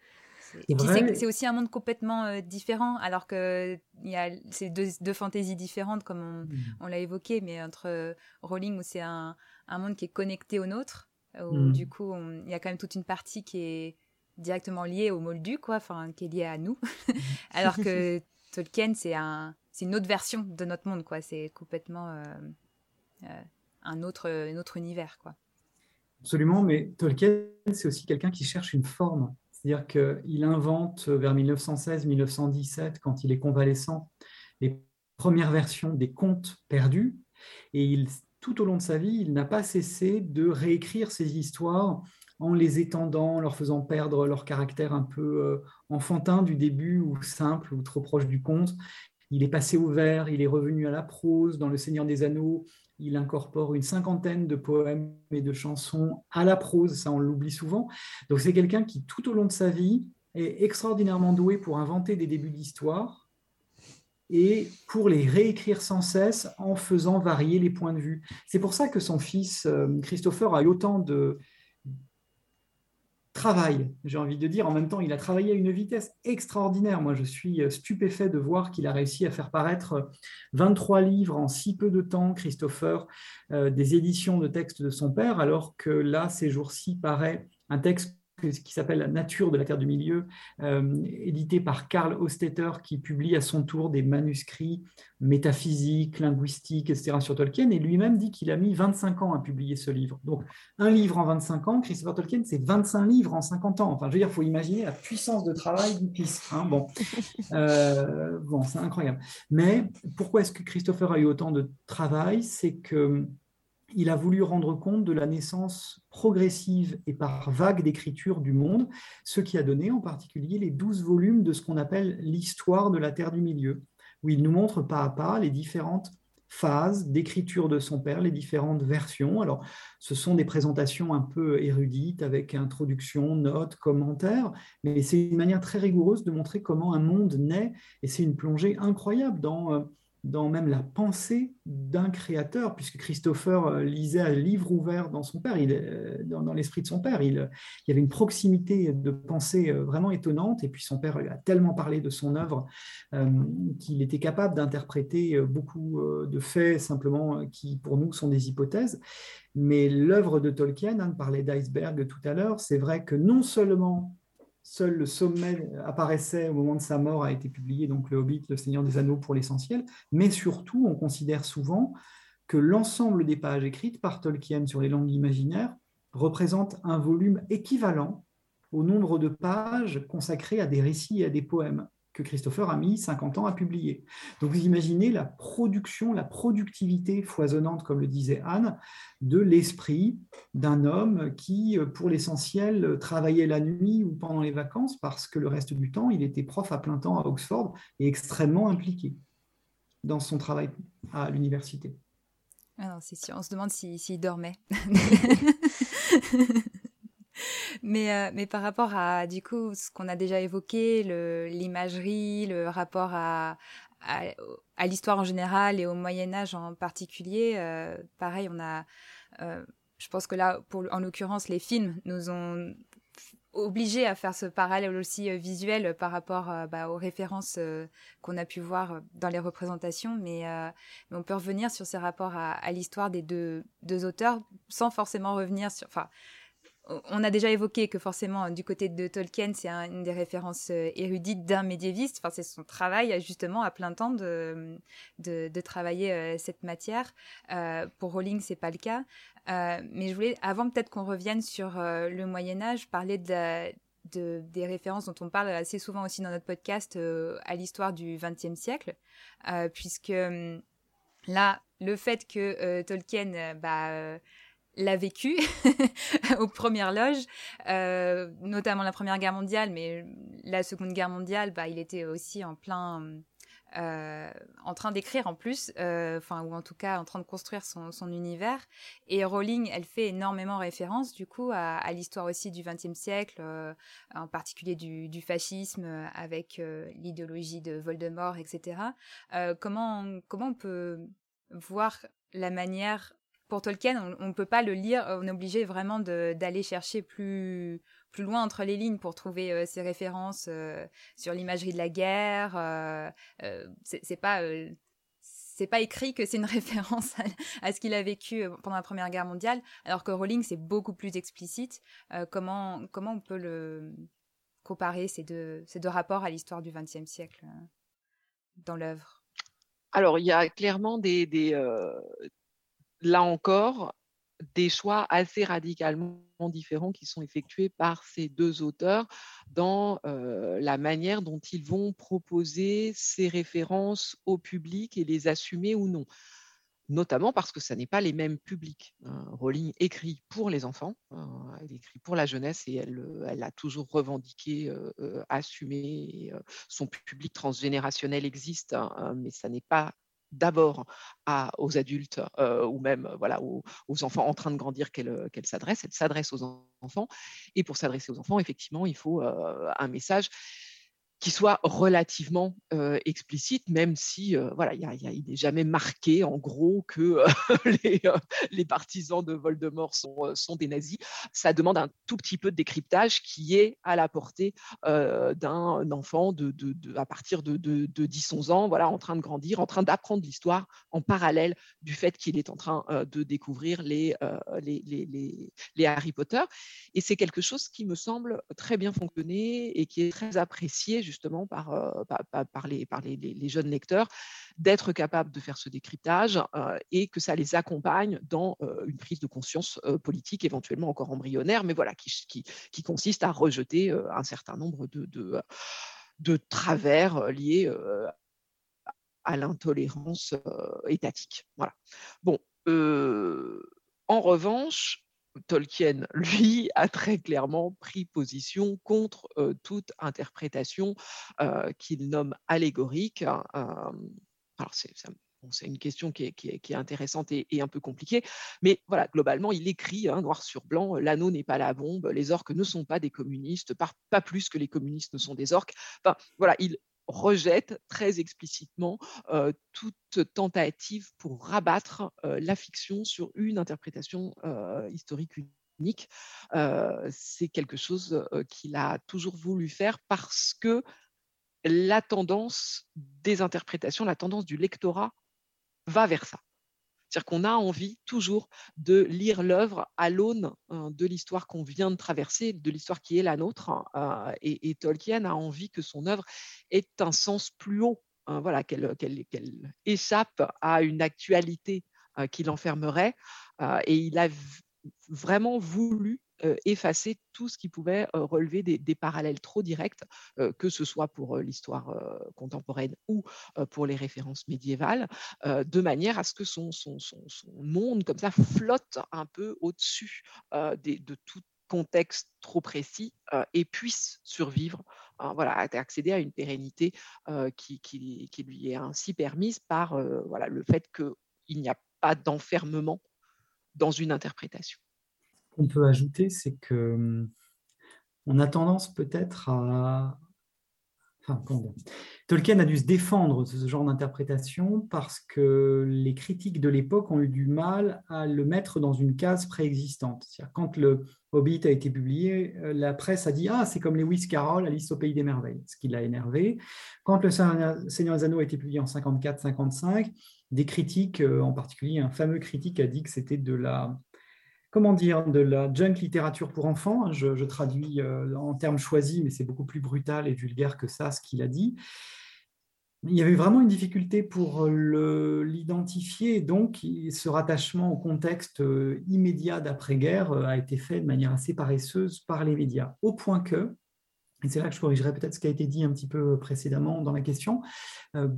C'est aussi un monde complètement euh, différent, alors que il y a ces deux, deux fantaisies différentes, comme on, mm. on l'a évoqué, mais entre euh, Rowling où c'est un, un, monde qui est connecté au nôtre, où mm. du coup il y a quand même toute une partie qui est directement liée au Moldu, quoi, enfin qui est liée à nous, alors que Tolkien c'est un, c'est une autre version de notre monde, quoi. C'est complètement euh, un autre, un autre univers, quoi. Absolument, mais Tolkien, c'est aussi quelqu'un qui cherche une forme. C'est-à-dire qu'il invente vers 1916-1917, quand il est convalescent, les premières versions des contes perdus. Et tout au long de sa vie, il n'a pas cessé de réécrire ces histoires en les étendant, en leur faisant perdre leur caractère un peu euh, enfantin du début ou simple ou trop proche du conte. Il est passé au vers, il est revenu à la prose dans Le Seigneur des Anneaux, il incorpore une cinquantaine de poèmes et de chansons à la prose, ça on l'oublie souvent. Donc c'est quelqu'un qui tout au long de sa vie est extraordinairement doué pour inventer des débuts d'histoire et pour les réécrire sans cesse en faisant varier les points de vue. C'est pour ça que son fils euh, Christopher a eu autant de, j'ai envie de dire. En même temps, il a travaillé à une vitesse extraordinaire. Moi, je suis euh, stupéfait de voir qu'il a réussi à faire paraître 23 livres en si peu de temps, Christopher, euh, des éditions de textes de son père, alors que là, ces jours-ci, paraît un texte qui s'appelle La nature de la Terre du Milieu, euh, édité par Karl Ostetter, qui publie à son tour des manuscrits métaphysiques, linguistiques, etc. sur Tolkien, et lui-même dit qu'il a mis 25 ans à publier ce livre. Donc, un livre en 25 ans, Christopher Tolkien, c'est 25 livres en 50 ans. Enfin, je veux dire, il faut imaginer la puissance de travail du fils. Hein. bon, euh, bon c'est incroyable. Mais pourquoi est-ce que Christopher a eu autant de travail? C'est que il a voulu rendre compte de la naissance progressive et par vague d'écriture du monde, ce qui a donné en particulier les douze volumes de ce qu'on appelle l'histoire de la Terre du Milieu, où il nous montre pas à pas les différentes phases d'écriture de son père, les différentes versions. Alors, ce sont des présentations un peu érudites avec introduction, notes, commentaires, mais c'est une manière très rigoureuse de montrer comment un monde naît et c'est une plongée incroyable dans euh, dans même la pensée d'un créateur, puisque Christopher euh, lisait un livre ouvert dans son père, euh, dans, l'esprit de son père. Il, il, y avait une proximité de pensée euh, vraiment étonnante, et puis son père a tellement parlé de son œuvre qu'il était capable d'interpréter beaucoup de faits simplement qui, pour nous, sont des hypothèses. Mais l'œuvre de Tolkien, Anne parlait d'iceberg tout à l'heure, c'est vrai que non seulement Seul le sommet apparaissait au moment de sa mort, a été publié, donc le Hobbit, le Seigneur des Anneaux pour l'essentiel, mais surtout, on considère souvent que l'ensemble des pages écrites par Tolkien sur les langues imaginaires représente un volume équivalent au nombre de pages consacrées à des récits et à des poèmes que Christopher a mis 50 ans à publier. Donc vous imaginez la production, la productivité foisonnante, comme le disait Anne, de l'esprit d'un homme qui, pour l'essentiel, travaillait la nuit ou pendant les vacances parce que le reste du temps, il était prof à plein temps à Oxford et extrêmement impliqué dans son travail à l'université. Ah c'est sûr, on se demande s'il dormait. mais, euh, mais par rapport à, du coup, ce qu'on a déjà évoqué, l'imagerie, le, rapport à, à, l'histoire en général et au Moyen Âge en particulier, euh, pareil, on a... Euh, je pense que là, pour, en l'occurrence, les films nous ont obligés à faire ce parallèle aussi visuel par rapport bah, aux références qu'on a pu voir dans les représentations, mais, mais, on peut revenir sur ces rapports à, à l'histoire des deux, deux, auteurs sans forcément revenir sur... Enfin, on a déjà évoqué que forcément, du côté de Tolkien, c'est une des références euh, érudites d'un médiéviste. Enfin, c'est son travail, justement, à plein temps de, de, travailler euh, cette matière. Euh, pour Rowling, c'est pas le cas. mais je voulais, avant peut-être qu'on revienne sur le Moyen Âge, parler de, des références dont on parle assez souvent aussi dans notre podcast à l'histoire du XXe siècle, puisque hum, là, le fait que Tolkien, bah l'a vécu aux premières loges, euh, notamment la Première Guerre mondiale, mais la Seconde Guerre mondiale, bah, il était aussi en plein... Euh, en train d'écrire en plus, euh, enfin ou en tout cas en train de construire son, univers. Et Rowling, elle fait énormément référence du coup à, l'histoire aussi du XXe siècle, en particulier du, fascisme avec l'idéologie de Voldemort, etc. comment comment on peut voir la manière pour Tolkien, on ne peut pas le lire, on est obligé vraiment d'aller chercher plus, loin entre les lignes pour trouver euh, ces références euh, sur l'imagerie de la guerre. Euh, c'est pas c'est pas écrit que c'est une référence à, ce qu'il a vécu pendant la Première Guerre mondiale, alors que Rowling c'est beaucoup plus explicite. comment on peut le comparer ces deux rapports à l'histoire du XXe siècle dans l'œuvre? Alors, il y a clairement des, là encore, des choix assez radicalement différents qui sont effectués par ces deux auteurs dans la manière dont ils vont proposer ces références au public et les assumer ou non. Notamment parce que ce n'est pas les mêmes publics. Hein. Rowling écrit pour les enfants, hein, elle écrit pour la jeunesse et elle, elle a toujours revendiqué, assumé. son public transgénérationnel existe, hein, mais ça n'est pas d'abord aux adultes euh, ou même voilà aux, enfants en train de grandir qu'elle s'adresse. Elle s'adresse aux enfants et pour s'adresser aux enfants, effectivement, il faut euh, un message qui soit relativement euh, explicite, même si euh, voilà, il n'est jamais marqué en gros que euh, les, partisans de Voldemort sont, des nazis. Ça demande un tout petit peu de décryptage qui est à la portée d'un enfant de, de, de, à partir de, 10-11 ans, voilà, en train de grandir, en train d'apprendre l'histoire en parallèle du fait qu'il est en train de découvrir les, les, Harry Potter. Et c'est quelque chose qui me semble très bien fonctionner et qui est très apprécié justement par, euh, les, jeunes lecteurs, d'être capable de faire ce décryptage euh, et que ça les accompagne dans euh, une prise de conscience politique éventuellement encore embryonnaire, mais voilà, qui, consiste à rejeter un certain nombre de, travers liés à l'intolérance étatique. Bon, en revanche, Tolkien, lui, a très clairement pris position contre toute interprétation qu'il nomme allégorique. Hein, alors, c'est une question qui est, intéressante et, un peu compliquée, mais voilà, globalement, il écrit hein, noir sur blanc l'anneau n'est pas la bombe, les orques ne sont pas des communistes, pas, plus que les communistes ne sont des orques. Enfin, voilà, il rejette très explicitement toute tentative pour rabattre la fiction sur une interprétation historique unique. c'est quelque chose qu'il a toujours voulu faire parce que la tendance des interprétations, la tendance du lectorat va vers ça. C'est-à-dire qu'on a envie toujours de lire l'œuvre à l'aune hein, de l'histoire qu'on vient de traverser, de l'histoire qui est la nôtre. Hein, et, Tolkien a envie que son œuvre ait un sens plus haut, hein, voilà, qu'elle échappe à une actualité euh, qui l'enfermerait. Euh, et il a vraiment voulu effacer tout ce qui pouvait relever des, parallèles trop directs, que ce soit pour l'histoire contemporaine ou pour les références médiévales, de manière à ce que son, monde comme ça flotte un peu au-dessus de tout contexte trop précis et puisse survivre, hein, voilà, accéder à une pérennité qui, lui est ainsi permise par le fait qu'il n'y a pas d'enfermement dans une interprétation qu'on peut ajouter, c'est que hum, on a tendance peut-être à. Enfin, Tolkien a dû se défendre de ce genre d'interprétation parce que les critiques de l'époque ont eu du mal à le mettre dans une case préexistante. Quand le Hobbit a été publié, euh, la presse a dit Ah, c'est comme Lewis Carroll, Alice au Pays des Merveilles, ce qui l'a énervé. Quand le Seigneur des Anneaux a été publié en 54-55, des critiques, euh, en particulier un fameux critique a dit que c'était de la comment dire, de la junk littérature pour enfants. Je, traduis euh, en termes choisis, mais c'est beaucoup plus brutal et vulgaire que ça, ce qu'il a dit. Il y avait vraiment une difficulté pour l'identifier, donc ce rattachement au contexte euh, immédiat d'après-guerre euh, a été fait de manière assez paresseuse par les médias, au point que, et c'est là que je corrigerai peut-être ce qui a été dit un petit peu précédemment dans la question,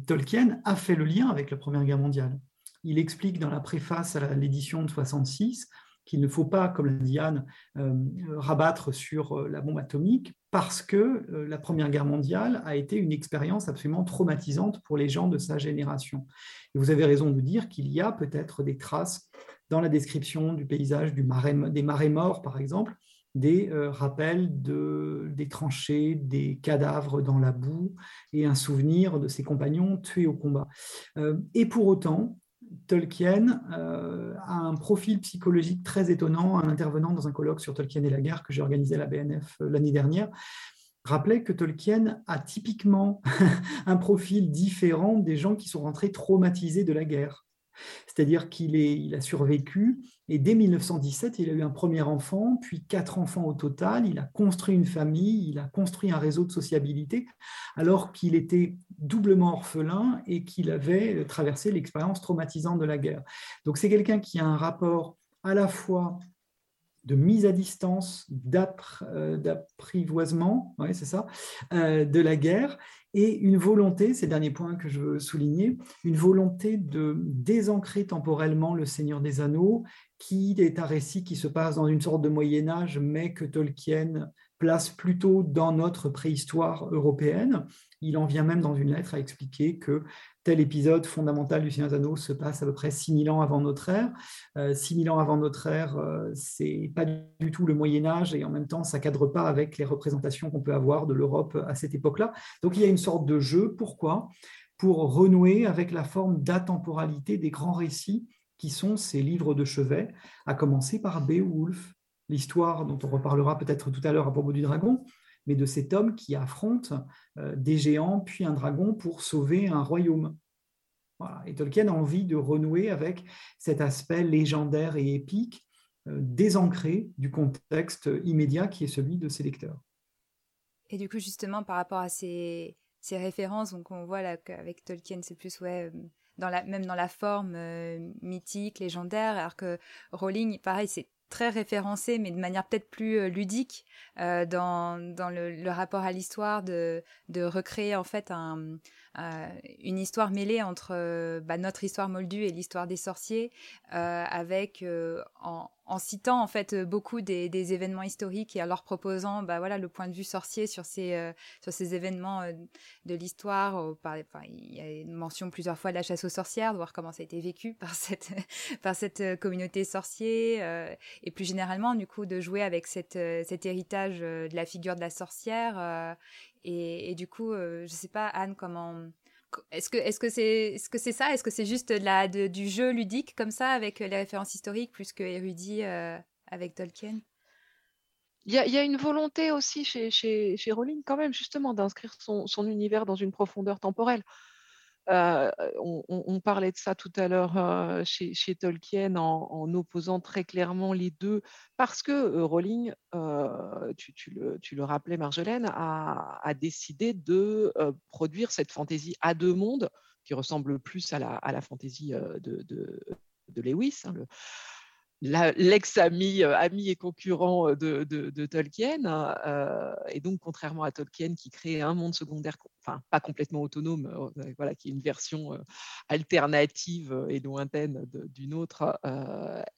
Tolkien a fait le lien avec la Première Guerre mondiale. Il explique dans la préface à l'édition de 66 qu'il ne faut pas, comme l'a dit Anne, euh, rabattre sur euh, la bombe atomique parce que euh, la Première Guerre mondiale a été une expérience absolument traumatisante pour les gens de sa génération. Et vous avez raison de dire qu'il y a peut-être des traces dans la description du paysage des marais morts, par exemple, des rappels de, des tranchées, des cadavres dans la boue et un souvenir de ses compagnons tués au combat. et pour autant, Tolkien euh, a un profil psychologique très étonnant. Un intervenant dans un colloque sur Tolkien et la guerre que j'ai organisé à la BNF euh, l'année dernière rappelait que Tolkien a typiquement un profil différent des gens qui sont rentrés traumatisés de la guerre. C'est-à-dire qu'il il a survécu et dès 1917, il a eu un premier enfant, puis quatre enfants au total. Il a construit une famille, il a construit un réseau de sociabilité, alors qu'il était doublement orphelin et qu'il avait traversé l'expérience traumatisante de la guerre. Donc c'est quelqu'un qui a un rapport à la fois de mise à distance, euh, d'apprivoisement, ouais, c'est ça, euh, de la guerre, et une volonté, c'est dernier point que je veux souligner, une volonté de désancrer temporellement le Seigneur des Anneaux, qui est un récit qui se passe dans une sorte de Moyen Âge, mais que Tolkien place plutôt dans notre préhistoire européenne. Il en vient même dans une lettre à expliquer que tel épisode fondamental du Seigneur des Anneaux se passe à peu près 6000 ans avant notre ère. Euh, 6000 ans avant notre ère, euh, c'est pas du tout le Moyen Âge et en même temps, ça cadre pas avec les représentations qu'on peut avoir de l'Europe à cette époque-là. Donc il y a une sorte de jeu. Pourquoi? Pour renouer avec la forme d'atemporalité des grands récits qui sont ces livres de chevet, à commencer par Beowulf, l'histoire dont on reparlera peut-être tout à l'heure à propos du dragon, mais de cet homme qui affronte euh, des géants puis un dragon pour sauver un royaume. Et Tolkien a envie de renouer avec cet aspect légendaire et épique, euh, désancré du contexte immédiat qui est celui de ses lecteurs. Et du coup, justement, par rapport à ces, ces références, donc on voit là qu'avec Tolkien, c'est plus ouais, dans la, même dans la forme euh, mythique, légendaire, alors que Rowling, pareil, c'est très référencé, mais de manière peut-être plus ludique dans, dans le, rapport à l'histoire, de recréer en fait un, une histoire mêlée entre bah, notre histoire moldue et l'histoire des sorciers, avec en, citant en fait beaucoup des, événements historiques et en leur proposant bah voilà le point de vue sorcier sur ces euh, sur ces événements euh, de l'histoire il y a une mention plusieurs fois de la chasse aux sorcières de voir comment ça a été vécu par cette par cette euh, communauté sorcier et plus généralement du coup de jouer avec cet héritage de la figure de la sorcière et, du coup je sais pas Anne comment est-ce que est-ce que c'est est-ce que ça? Est-ce que c'est juste de la du jeu ludique comme ça avec les références historiques plus que érudit euh, avec Tolkien? Il y, a, une volonté aussi chez, chez, chez Rowling quand même justement d'inscrire son, univers dans une profondeur temporelle. Euh, on, parlait de ça tout à l'heure euh, chez, Tolkien en, opposant très clairement les deux, parce que euh, Rowling, tu, le, rappelais Marjolaine, a, décidé de produire cette fantaisie à deux mondes qui ressemble plus à la, fantaisie de, Lewis, hein, l'ex-ami euh, ami et concurrent euh, de, Tolkien. Euh, et donc, contrairement à Tolkien qui crée un monde secondaire, enfin pas complètement autonome, voilà, qui est une version alternative et lointaine d'une autre,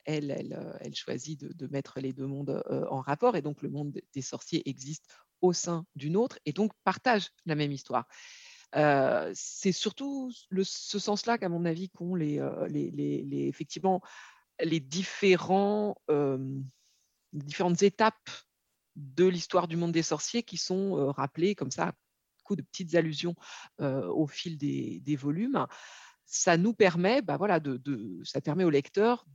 elle, choisit de, mettre les deux mondes en rapport. Et donc, le monde des sorciers existe au sein d'une autre et donc partage la même histoire. c'est surtout ce sens-là qu'à mon avis qu'ont les, les, les, effectivement les différents, différentes étapes de l'histoire du monde des sorciers qui sont rappelées comme ça, coup de petites allusions au fil des, volumes. Ça nous permet, bah voilà, de, ça permet au lecteur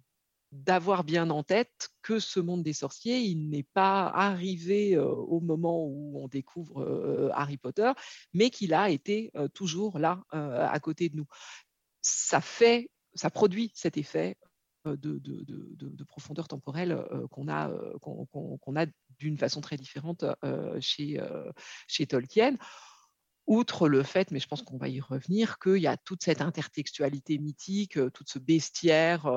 d'avoir bien en tête que ce monde des sorciers, il n'est pas arrivé au moment où on découvre Harry Potter, mais qu'il a été toujours là à côté de nous. Ça fait, ça produit cet effet de, profondeur temporelle qu'on a, qu'on a d'une façon très différente chez, chez Tolkien. Outre le fait, mais je pense qu'on va y revenir, qu'il y a toute cette intertextualité mythique, tout ce bestiaire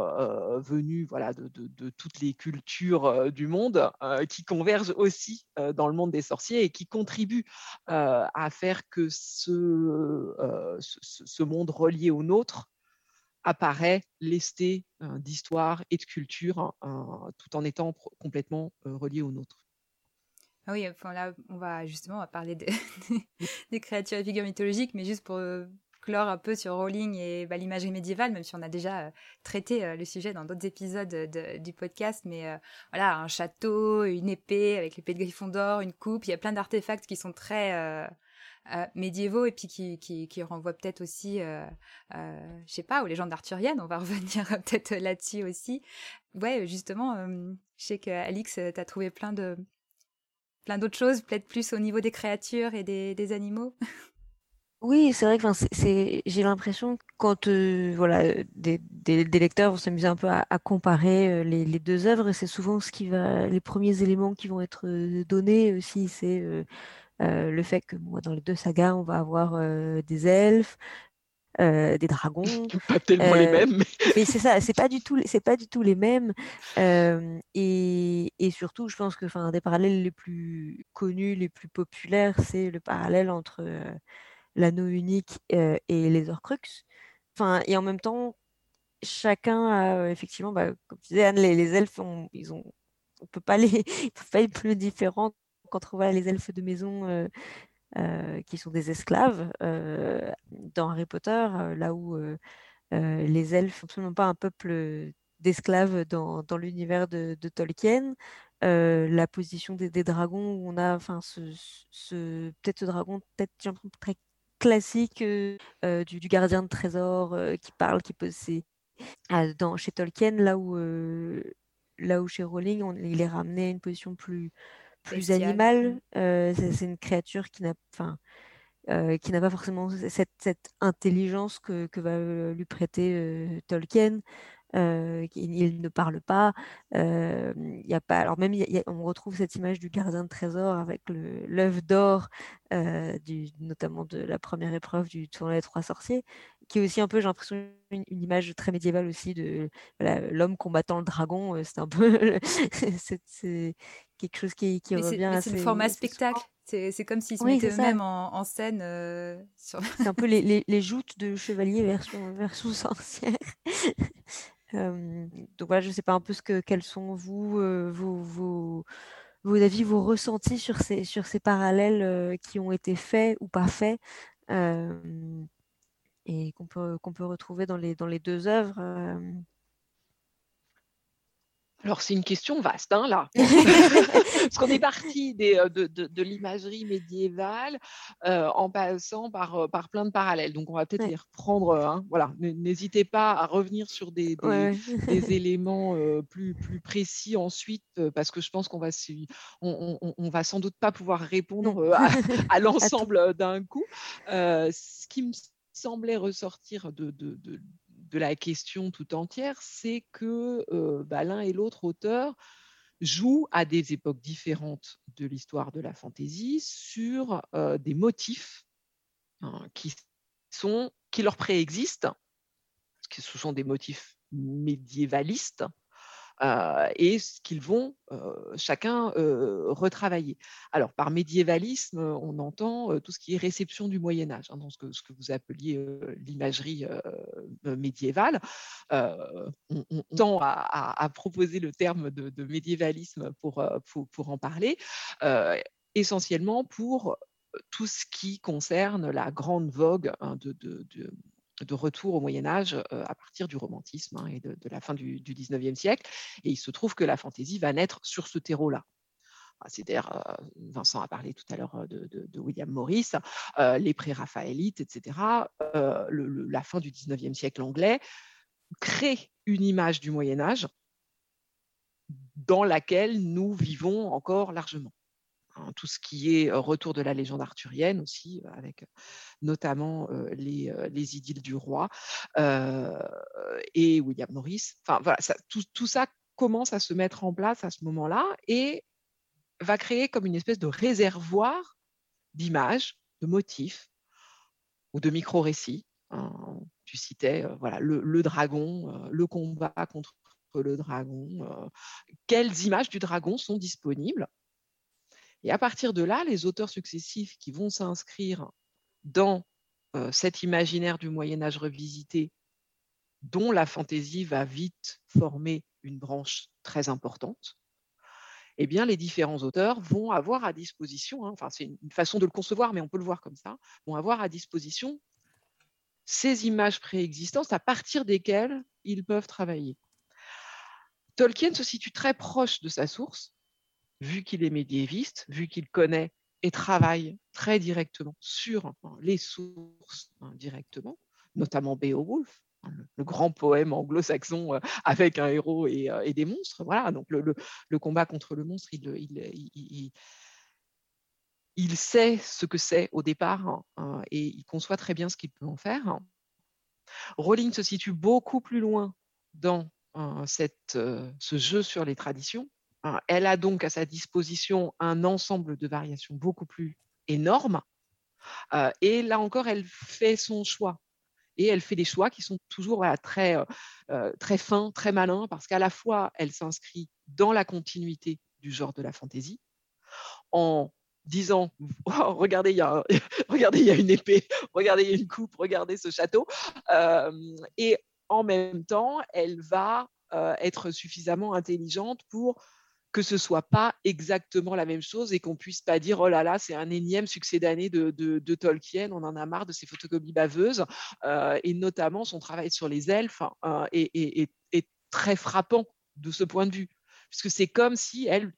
venu voilà, de, toutes les cultures du monde qui convergent aussi dans le monde des sorciers et qui contribue à faire que ce, ce, monde relié au nôtre apparaît lesté d'histoire et de culture tout en étant complètement relié au nôtre. Ah oui, enfin là, on va justement on va parler des créatures et figures mythologiques, mais juste pour clore un peu sur Rowling et bah, l'imagerie médiévale, même si on a déjà traité le sujet dans d'autres épisodes du podcast, mais voilà, un château, une épée avec l'épée de Gryffondor, une coupe, il y a plein d'artefacts qui sont très euh, médiévaux et puis qui, qui, qui renvoient peut-être aussi, euh, euh, je sais pas, aux légendes arthuriennes. On va revenir peut-être là-dessus aussi. Ouais, justement, je sais qu'Alix, tu as trouvé plein de plein d'autres choses, peut-être plus au niveau des créatures et des, des animaux. Oui, c'est vrai que j'ai l'impression que quand voilà, des, des, lecteurs vont s'amuser un peu à, comparer les, deux œuvres, c'est souvent ce qui va, les premiers éléments qui vont être donnés aussi, c'est euh, le fait que moi, dans les deux sagas, on va avoir euh, des elfes, euh, des dragons. Pas tellement les mêmes. Mais, c'est ça, c'est pas du tout, c'est pas du tout les mêmes. Et, et, surtout, je pense que, enfin, des parallèles les plus connus, les plus populaires, c'est le parallèle entre l'anneau unique et les Horcruxes. Enfin, et en même temps, chacun a effectivement, bah, comme tu disais Anne, les, les elfes, on, ils ont, on peut pas les, ils peuvent pas être plus différents quand on voit les elfes de maison euh, euh, qui sont des esclaves euh, dans Harry Potter, là où les elfes sont absolument pas un peuple d'esclaves dans, l'univers de, Tolkien. la position des, dragons où on a enfin ce, ce peut-être ce dragon peut-être très classique du, gardien de trésor qui parle qui possède dans chez Tolkien là où là où chez Rowling on, il est ramené à une position plus plus animal. Euh, c'est une créature qui n'a, enfin, euh, qui n'a pas forcément cette, cette intelligence que, que, va lui prêter euh, Tolkien. il ne parle pas. il a pas alors même on retrouve cette image du gardien de trésor avec l'œuf d'or, notamment de la première épreuve du tournoi des trois sorciers, qui est aussi un peu, j'ai l'impression, une, image très médiévale aussi de l'homme combattant le dragon. c'est un peu quelque chose qui, qui revient C'est le format spectacle. C'est comme s'ils se mettaient eux-mêmes en, scène. C'est un peu les, les, les, joutes de chevalier version, version sorcière. donc voilà, je ne sais pas un peu ce que, quels sont vous, vos, vos, vos, avis, vos ressentis sur ces, sur ces parallèles qui ont été faits ou pas faits et qu'on peut, qu'on peut retrouver dans les, dans les deux œuvres. Alors, c'est une question vaste, hein, là. Parce qu'on est parti euh, de, l'imagerie médiévale euh, en passant par, euh, par plein de parallèles. Donc, on va peut-être les reprendre. Hein, voilà. N'hésitez pas à revenir sur des, éléments plus, plus précis ensuite, parce que je pense qu'on va, on, on, va sans doute pas pouvoir répondre à, l'ensemble d'un coup. ce qui me semblait ressortir de, de la question tout entière, c'est que bah, l'un et l'autre auteur jouent à des époques différentes de l'histoire de la fantaisie sur des motifs hein, qui, leur préexistent, ce sont des motifs médiévalistes, euh, et ce qu'ils vont euh, chacun euh, retravailler. Alors, par médiévalisme, on entend tout ce qui est réception du Moyen Âge, hein, ce que, vous appeliez l'imagerie médiévale. On, tend à, proposer le terme de, médiévalisme pour, en parler, essentiellement pour tout ce qui concerne la grande vogue hein, de, de retour au Moyen Âge euh, à partir du romantisme hein, et de, la fin du, du, 19e siècle. Et il se trouve que la fantaisie va naître sur ce terreau-là. Ah, c'est-à-dire, euh, Vincent a parlé tout à l'heure euh, de, William Morris, les pré-raphaélites, etc. la fin du 19e siècle anglais crée une image du Moyen Âge dans laquelle nous vivons encore largement. Hein, tout ce qui est retour de la légende arthurienne aussi, avec notamment les, les, idylles du roi et William Morris. Enfin voilà, tout, tout, ça commence à se mettre en place à ce moment-là et va créer comme une espèce de réservoir d'images, de motifs ou de micro-récits. Hein. Tu citais voilà, le dragon, le combat contre le dragon, quelles images du dragon sont disponibles et à partir de là, les auteurs successifs qui vont s'inscrire dans cet imaginaire du Moyen Âge revisité, dont la fantaisie va vite former une branche très importante, eh bien, les différents auteurs vont avoir à disposition, hein, enfin, c'est une façon de le concevoir, mais on peut le voir comme ça, vont avoir à disposition ces images préexistantes à partir desquelles ils peuvent travailler. Tolkien se situe très proche de sa source, vu qu'il est médiéviste, vu qu'il connaît et travaille très directement sur hein, les sources hein, directement, notamment Beowulf, hein, le, grand poème anglo-saxon euh, avec un héros euh, et, des monstres. Voilà, donc le, combat contre le monstre, il, sait ce que c'est au départ et il conçoit très bien ce qu'il peut en faire. Rowling se situe beaucoup plus loin dans euh, ce jeu sur les traditions Hein, elle a donc à sa disposition un ensemble de variations beaucoup plus énormes. Euh, et là encore, elle fait son choix. Et elle fait des choix qui sont toujours très, très fins, très malins, parce qu'à la fois, elle s'inscrit dans la continuité du genre de la fantaisie, en disant oh, regardez, il y, a, regardez, il y a une épée, regardez, il y a une coupe, regardez ce château. et en même temps, elle va être suffisamment intelligente pour que ce soit pas exactement la même chose et qu'on puisse pas dire oh là là c'est un énième succès d'année de, de, Tolkien on en a marre de ces photocopies baveuses euh, et notamment son travail sur les elfes hein, est, très frappant de ce point de vue puisque c'est comme si elle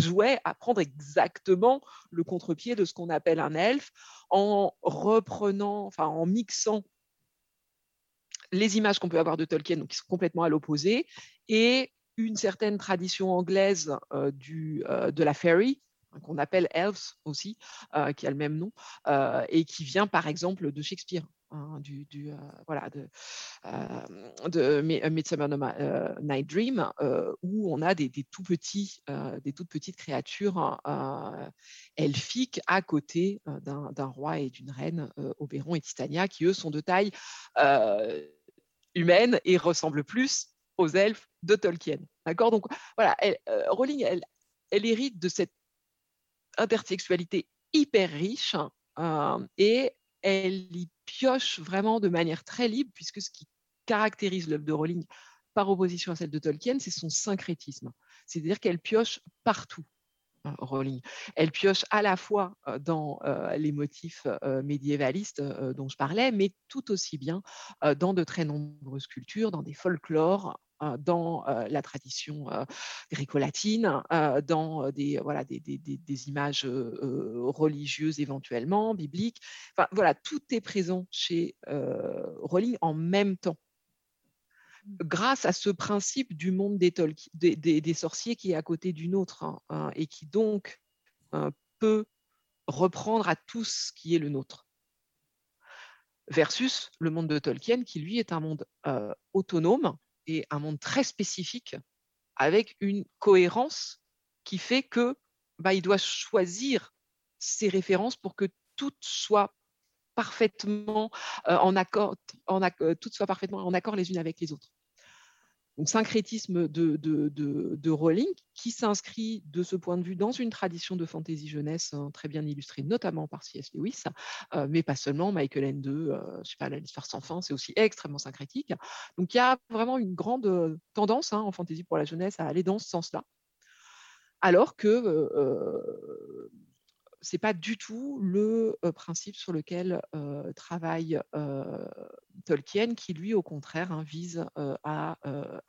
jouait à prendre exactement le contre-pied de ce qu'on appelle un elfe en reprenant enfin en mixant les images qu'on peut avoir de Tolkien, donc qui sont complètement à l'opposé, et une certaine tradition anglaise euh, du, euh, de la fairy, hein, qu'on appelle elves aussi, euh, qui a le même nom, et qui vient par exemple de Shakespeare. hein, du, voilà, de, de Midsummer Night Dream, où on a des, tout petits, des toutes petites créatures elfiques à côté d'un roi et d'une reine, Oberon et Titania, qui eux sont de taille humaine et ressemblent plus aux elfes de Tolkien. D'accord? Donc voilà, Rowling, elle, elle hérite de cette intertextualité hyper riche euh, et elle y pioche vraiment de manière très libre, puisque ce qui caractérise l'œuvre de Rowling par opposition à celle de Tolkien, c'est son syncrétisme. C'est-à-dire qu'elle pioche partout. Euh, Rowling. Elle pioche à la fois euh, dans les motifs médiévalistes dont je parlais, mais tout aussi bien dans de très nombreuses cultures, dans des folklores, euh, dans euh, la tradition gréco-latine, dans des, voilà, des, des, des images religieuses éventuellement, bibliques. Enfin, voilà, tout est présent chez Rowling en même temps mmh. grâce à ce principe du monde des, des, des, sorciers qui est à côté d'une autre hein, hein, et qui donc peut reprendre à tout ce qui est le nôtre. Versus le monde de Tolkien qui, lui, est un monde autonome et un monde très spécifique avec une cohérence qui fait que bah, doit choisir ses références pour que tout soit parfaitement euh, en accord, en, euh, toutes soient parfaitement en accord les unes avec les autres donc syncrétisme de, de, de, Rowling, qui s'inscrit de ce point de vue dans une tradition de fantasy jeunesse hein, très bien illustrée, notamment par C.S. Lewis, euh, mais pas seulement. Michael Ende, euh, je sais pas, l'histoire sans fin, c'est aussi extrêmement syncrétique. Donc il y a vraiment une grande euh, tendance hein, en fantasy pour la jeunesse à aller dans ce sens-là. Alors que euh, c'est pas du tout le principe sur lequel travaille Tolkien, qui lui, au contraire, hein, vise à,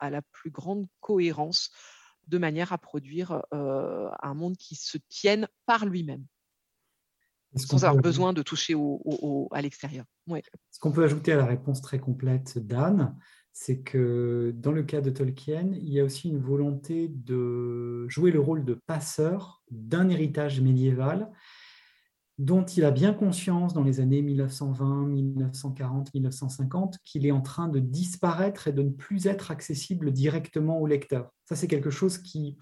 la plus grande cohérence de manière à produire un monde qui se tienne par lui-même, sans avoir besoin de toucher à l'extérieur. Ce qu'on peut ajouter à la réponse très complète d'Anne, c'est que dans le cas de Tolkien, il y a aussi une volonté de jouer le rôle de passeur d'un héritage médiéval dont il a bien conscience dans les années 1920, 1940, 1950 qu'il est en train de disparaître et de ne plus être accessible directement au lecteur. Ça, c'est quelque chose qui,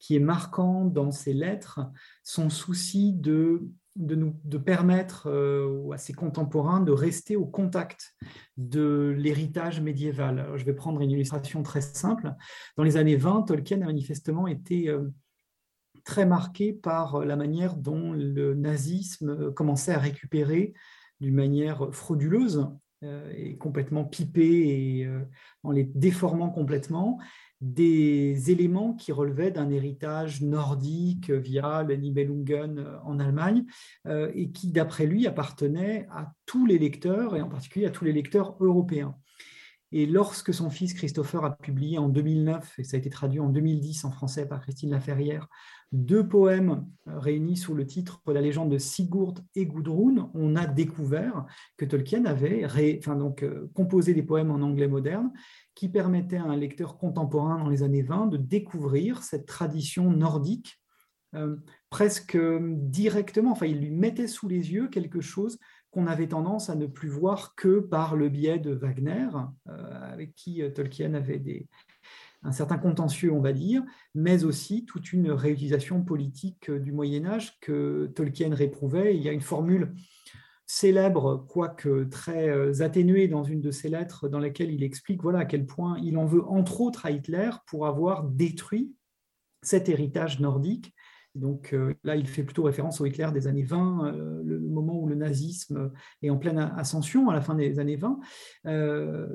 qui est marquant dans ses lettres, son souci de, de, nous, de permettre euh, à ses contemporains de rester au contact de l'héritage médiéval. je vais prendre une illustration très simple. Dans les années 20, Tolkien a manifestement été... Euh, très marqué par la manière dont le nazisme euh, commençait à récupérer d'une manière frauduleuse et complètement pipée et en les déformant complètement des éléments qui relevaient d'un héritage nordique via le Nibelungen en Allemagne et qui, d'après lui, appartenaient à tous les lecteurs et en particulier à tous les lecteurs européens. Et lorsque son fils Christopher a publié en 2009, et ça a été traduit en 2010 en français par Christine Laferrière, deux poèmes euh, réunis sous le titre La légende de Sigurd et Gudrun, on a découvert que Tolkien avait donc, euh, composé des poèmes en anglais moderne qui permettaient à un lecteur contemporain dans les années 20 de découvrir cette tradition nordique euh, presque directement. Enfin, il lui mettait sous les yeux quelque chose qu'on avait tendance à ne plus voir que par le biais de Wagner, euh, avec qui euh, Tolkien avait des, un certain contentieux, on va dire, mais aussi toute une réutilisation politique euh, du Moyen Âge que Tolkien réprouvait. Il y a une formule célèbre, quoique très atténuée dans une de ses lettres, dans laquelle il explique voilà, à quel point il en veut entre autres à Hitler pour avoir détruit cet héritage nordique donc euh, là, il fait plutôt référence au Hitler des années 20, euh, le moment où le nazisme est en pleine ascension, à la fin des années 20. Euh,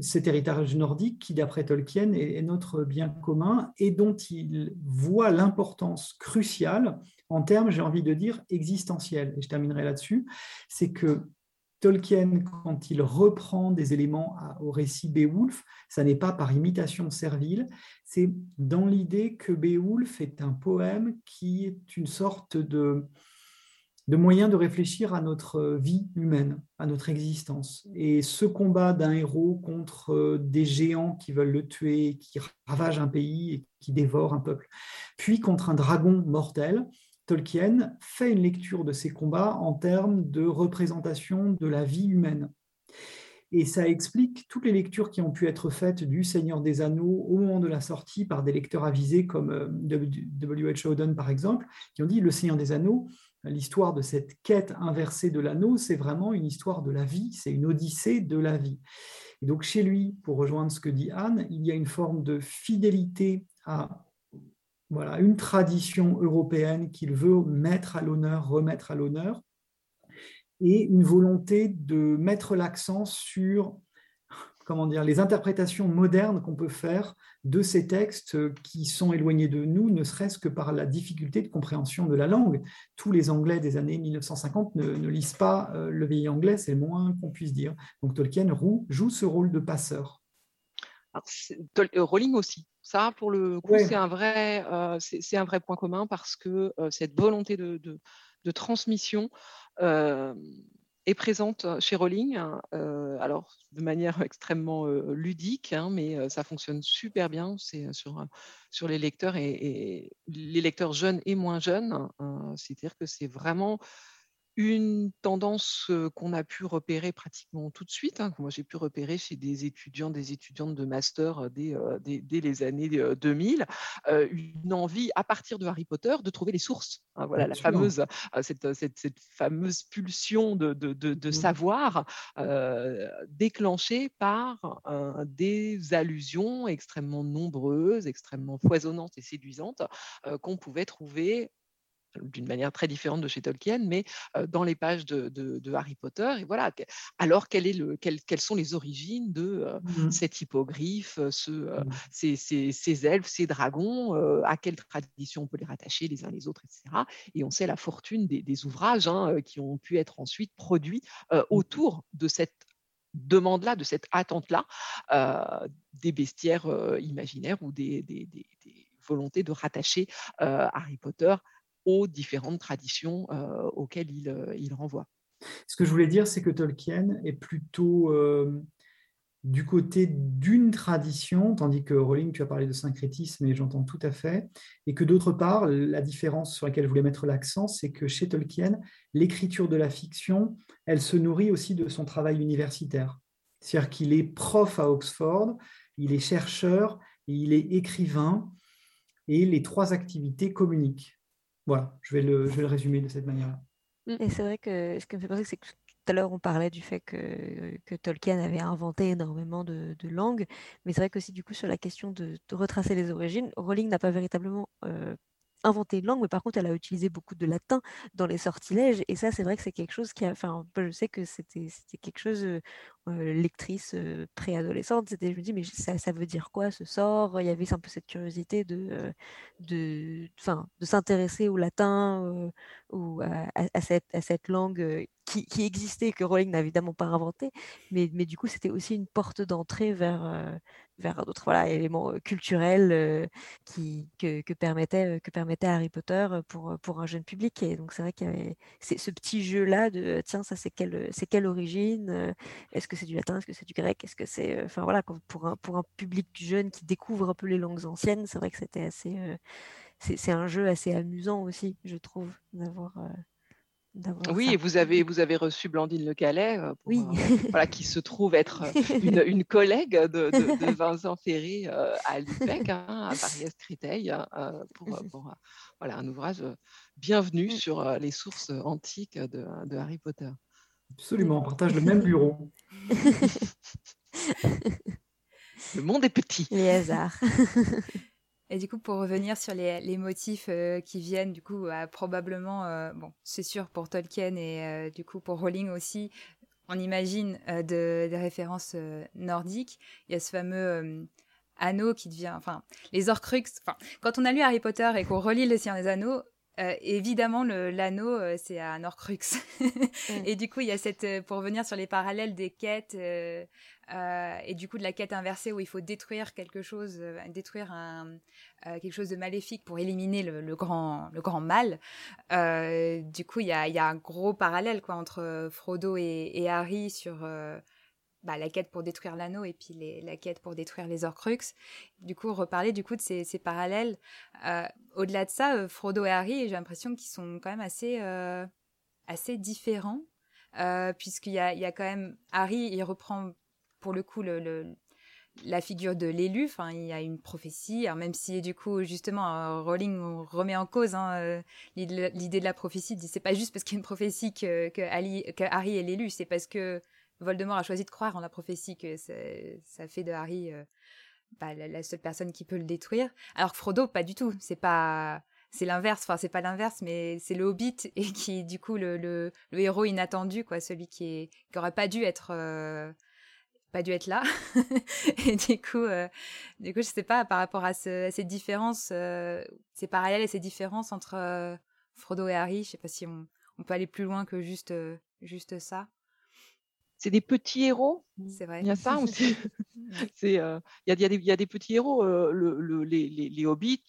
cet héritage nordique qui, d'après Tolkien, est, notre bien commun et dont il voit l'importance cruciale en termes, j'ai envie de dire, existentiels. Et je terminerai là-dessus. C'est que Tolkien, quand il reprend des éléments au récit Beowulf, ça n'est pas par imitation servile, c'est dans l'idée que Beowulf est un poème qui est une sorte de, de moyen de réfléchir à notre vie humaine, à notre existence. Et ce combat d'un héros contre euh, des géants qui veulent le tuer, qui ravagent un pays et qui dévorent un peuple, puis contre un dragon mortel, Tolkien fait une lecture de ces combats en termes de représentation de la vie humaine. Et ça explique toutes les lectures qui ont pu être faites du Seigneur des Anneaux au moment de la sortie par des lecteurs avisés comme euh, W.H. Auden par exemple, qui ont dit Le Seigneur des Anneaux, l'histoire de cette quête inversée de l'anneau, c'est vraiment une histoire de la vie, c'est une odyssée de la vie. Et donc chez lui, pour rejoindre ce que dit Anne, il y a une forme de fidélité à voilà, une tradition européenne qu'il veut mettre à l'honneur, remettre à l'honneur, et une volonté de mettre l'accent sur comment dire, les interprétations modernes qu'on peut faire de ces textes qui sont éloignés de nous, ne serait-ce que par la difficulté de compréhension de la langue. Tous les Anglais des années 1950 ne, lisent pas euh, le vieil anglais, c'est le moins qu'on puisse dire. Donc Tolkien joue ce rôle de passeur. Euh, Rowling aussi. Ça, pour le coup, c'est un, vrai, euh, c'est un vrai point commun parce que cette volonté de, de transmission est présente chez Rowling, hein, alors de manière extrêmement ludique, hein, mais ça fonctionne super bien. C'est sur, sur les lecteurs et, les lecteurs jeunes et moins jeunes. Hein, c'est-à-dire que c'est vraiment une tendance qu'on a pu repérer pratiquement tout de suite, hein, que moi j'ai pu repérer chez des étudiants, des étudiantes de master dès, dès, les années 2000, une envie à partir de Harry Potter de trouver les sources. Hein, voilà la fameuse, cette, cette, cette, fameuse pulsion de, de, de, mmh. savoir déclenchée par des allusions extrêmement nombreuses, extrêmement foisonnantes et séduisantes qu'on pouvait trouver d'une manière très différente de chez Tolkien, mais dans les pages de, Harry Potter. Et voilà, alors quel est le, quelles sont les origines de mmh. cet hippogriffe, ce, mmh. ces, ces, elfes, ces dragons, à quelle tradition on peut les rattacher les uns les autres, etc. Et on sait la fortune des, ouvrages hein, qui ont pu être ensuite produits mmh. autour de cette demande-là, de cette attente-là, des bestiaires imaginaires ou des, des, volontés de rattacher Harry Potter différentes traditions euh, auxquelles il, euh, il, renvoie. Ce que je voulais dire, c'est que Tolkien est plutôt euh, du côté d'une tradition, tandis que Rowling, tu as parlé de syncrétisme et j'entends tout à fait, et que d'autre part, la différence sur laquelle je voulais mettre l'accent, c'est que chez Tolkien, l'écriture de la fiction, elle se nourrit aussi de son travail universitaire. C'est-à-dire qu'il est prof à Oxford, il est chercheur, il est écrivain, et les trois activités communiquent. Voilà, je vais le, je le résumer de cette manière-là. Mm. Et c'est vrai que ce qui me fait penser, c'est que tout à l'heure, on parlait du fait que, que Tolkien avait inventé énormément de, de langues, mais c'est vrai que aussi, du coup, sur la question de, retracer les origines, Rowling n'a pas véritablement euh, inventé une langue, mais par contre, elle a utilisé beaucoup de latin dans les sortilèges. Et ça, c'est vrai que c'est quelque chose qui a. Enfin, je sais que c'était quelque chose, euh, lectrice préadolescente, c'était, je me dis, mais ça, ça, veut dire quoi ce sort? Il y avait un peu cette curiosité de, de, de s'intéresser au latin ou à, cette, à cette langue qui, existait, que Rowling n'a évidemment pas inventé, mais, mais du coup, c'était aussi une porte d'entrée vers, vers d'autres voilà, éléments culturels qui, que, permettait, que permettait Harry Potter pour, pour un jeune public. Et donc, c'est vrai qu'il y avait ce petit jeu-là de tiens, ça, c'est quelle, quelle origine Est-ce que c'est du latin Est-ce que c'est du grec Est-ce que c'est. Enfin, voilà, pour un, pour un public jeune qui découvre un peu les langues anciennes, c'est vrai que c'était assez. c'est un jeu assez amusant aussi, je trouve, d'avoir. Oui, et vous avez, vous avez reçu Blandine Le Calais, oui. voilà, qui se trouve être une, une collègue de, de, Vincent Ferré à l'UPEC, hein, à Paris-Est-Créteil, pour, pour voilà, un ouvrage bienvenu mmh. sur les sources antiques de, de Harry Potter. Absolument, on partage le même bureau. le monde est petit. Les hasards. Et du coup, pour revenir sur les, motifs euh, qui viennent, du coup, probablement, euh, bon, c'est sûr pour Tolkien et euh, du coup pour Rowling aussi, on imagine des références nordiques. Il y a ce fameux anneau qui devient, enfin, les Horcruxes. Enfin, quand on a lu Harry Potter et qu'on relit Le Seigneur des Anneaux, euh, évidemment, l'anneau, euh, c'est à Norcrux. Mm. Et du coup, il y a cette, euh, pour revenir sur les parallèles des quêtes, et du coup de la quête inversée où il faut détruire quelque chose, détruire un, quelque chose de maléfique pour éliminer le, grand, le grand mal. du coup, il y a, y a, un gros parallèle quoi entre Frodo et, et Harry sur bah, la quête pour détruire l'anneau et puis la quête pour détruire les Horcruxes. Du coup, reparler du coup de ces, parallèles. Euh, au-delà de ça, euh, Frodo et Harry, j'ai l'impression qu'ils sont quand même assez, euh, assez différents. puisqu'il y a, quand même Harry, il reprend pour le coup la figure de l'élu. Enfin, il y a une prophétie. Même si du coup, justement, Rowling remet en cause hein, l'idée de la prophétie. C'est pas juste parce qu'il y a une prophétie que, que, Harry est l'élu. C'est parce que Voldemort a choisi de croire en la prophétie que ça fait de Harry bah, la, seule personne qui peut le détruire. Alors que Frodo, pas du tout. C'est pas c'est l'inverse, enfin c'est pas l'inverse, mais c'est le Hobbit et qui du coup le, le, héros inattendu, quoi, celui qui est qui aurait pas dû être euh, pas dû être là. et du coup, euh, du coup, je sais pas par rapport à, ce, ces différences, euh, ces parallèles et ces différences entre Frodo et Harry, je sais pas si on, on, peut aller plus loin que juste juste ça c'est des petits héros? C'est vrai. Il y a ça aussi. c'est, il, y a, y, a des, il y, a des petits héros. le, le, les, les, les, hobbits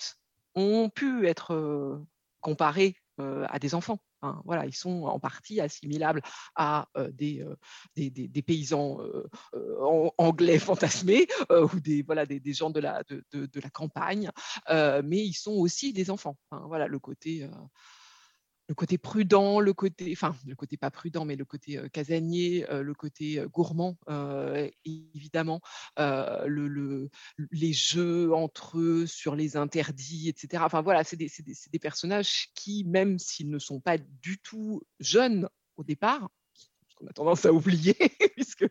ont pu être comparés à des enfants. Hein. voilà, ils sont en partie assimilables à des, des, des, paysans anglais fantasmés ou des, voilà, des, gens de la, de, de, de la campagne, mais ils sont aussi des enfants. Hein. voilà, le côté le côté prudent, le côté, enfin, le côté pas prudent, mais le côté casanier, le côté gourmand, évidemment, le, les jeux entre eux sur les interdits, etc. Enfin voilà, c'est des, personnages qui, même s'ils ne sont pas du tout jeunes au départ, qu'on a tendance à oublier, puisque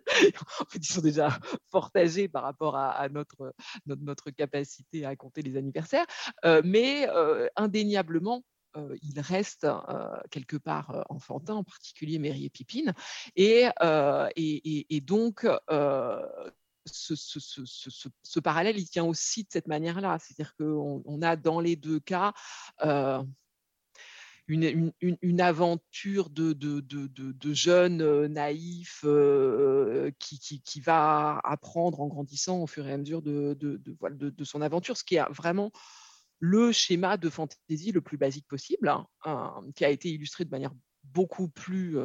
ils sont déjà fort âgés par rapport à, notre, capacité à compter les anniversaires, mais indéniablement il reste quelque part enfantin, en particulier Mary et Pipine. Et, donc, ce, parallèle, il tient aussi de cette manière-là. C'est-à-dire qu'on on a dans les deux cas une, aventure de, de, de, jeunes naïfs qui, qui, qui, va apprendre en grandissant au fur et à mesure de, son aventure, ce qui est vraiment le schéma de fantaisie le plus basique possible, hein, qui a été illustré de manière beaucoup plus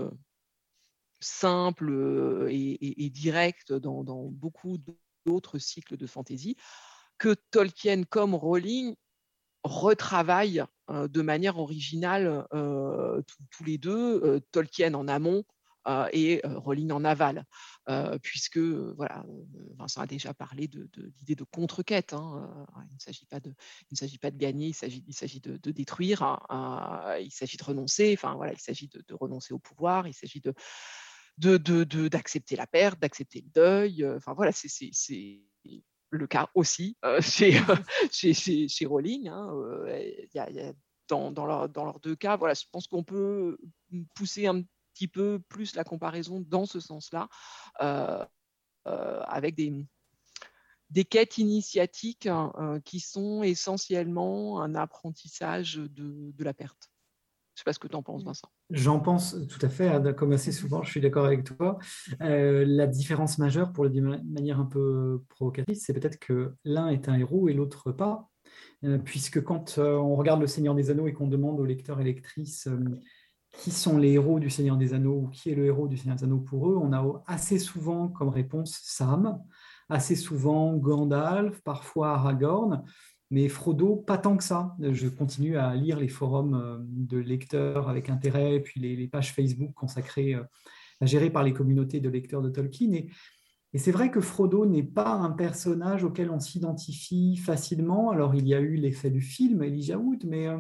simple et, directe dans, beaucoup d'autres cycles de fantaisie, que Tolkien comme Rowling retravaillent de manière originale tous les deux, Tolkien en amont et Rowling en aval. Euh, puisque voilà, Vincent a déjà parlé de, l'idée de contre-quête. Hein, il ne s'agit pas de, gagner, il s'agit, il s'agit de, détruire, hein, il s'agit de renoncer. Enfin voilà, il s'agit de, renoncer au pouvoir, il s'agit de d'accepter la perte, d'accepter le deuil. Enfin voilà, c'est le cas aussi chez, chez, chez, Rowling. Hein, y a, dans, dans, leurs deux cas, voilà, je pense qu'on peut pousser un petit peu plus la comparaison dans ce sens-là, euh, euh, avec des, des quêtes initiatiques hein, euh, qui sont essentiellement un apprentissage de, de la perte. Je ne sais pas ce que tu en penses, Vincent. J'en pense tout à fait, hein, comme assez souvent, je suis d'accord avec toi. la différence majeure, pour le dire de manière un peu provocatrice, c'est peut-être que l'un est un héros et l'autre pas. puisque quand on regarde Le Seigneur des Anneaux et qu'on demande aux lecteurs et lectrices qui sont les héros du Seigneur des Anneaux ou qui est le héros du Seigneur des Anneaux pour eux, on a assez souvent comme réponse Sam, assez souvent Gandalf, parfois Aragorn, mais Frodo, pas tant que ça. Je continue à lire les forums euh, de lecteurs avec intérêt, puis les, pages Facebook consacrées, euh, gérées par les communautés de lecteurs de Tolkien. Et, c'est vrai que Frodo n'est pas un personnage auquel on s'identifie facilement. Alors, il y a eu l'effet du film, Elijah Wood, mais euh,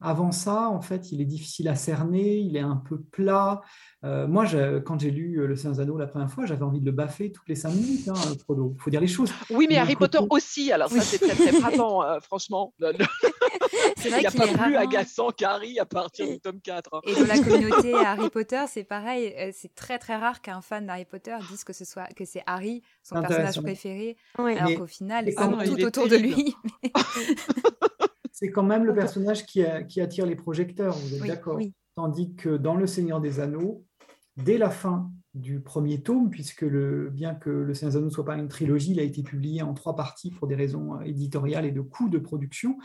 avant ça, en fait, il est difficile à cerner, il est un peu plat. Euh, moi, quand j'ai lu Le Seigneur des Anneaux la première fois, j'avais envie de le baffer toutes les cinq minutes, hein, Frodo. Il faut dire les choses. Oui, mais Harry Potter aussi, alors ça, c'est très, très frappant, euh, franchement. il n'y a pas plus agaçant qu'Harry à partir du tome 4. Hein. Et dans la communauté Harry Potter, c'est pareil, euh, c'est très très rare qu'un fan d'Harry Potter dise que, ce soit, que c'est Harry, son personnage préféré, alors qu'au final, c'est tout autour de lui. c'est quand même le personnage qui, attire les projecteurs, vous êtes d'accord Tandis que dans Le Seigneur des Anneaux, dès la fin du premier tome, puisque le, bien que Le Seigneur des Anneaux ne soit pas une trilogie, il a été publié en trois parties pour des raisons euh, éditoriales et de coûts de production.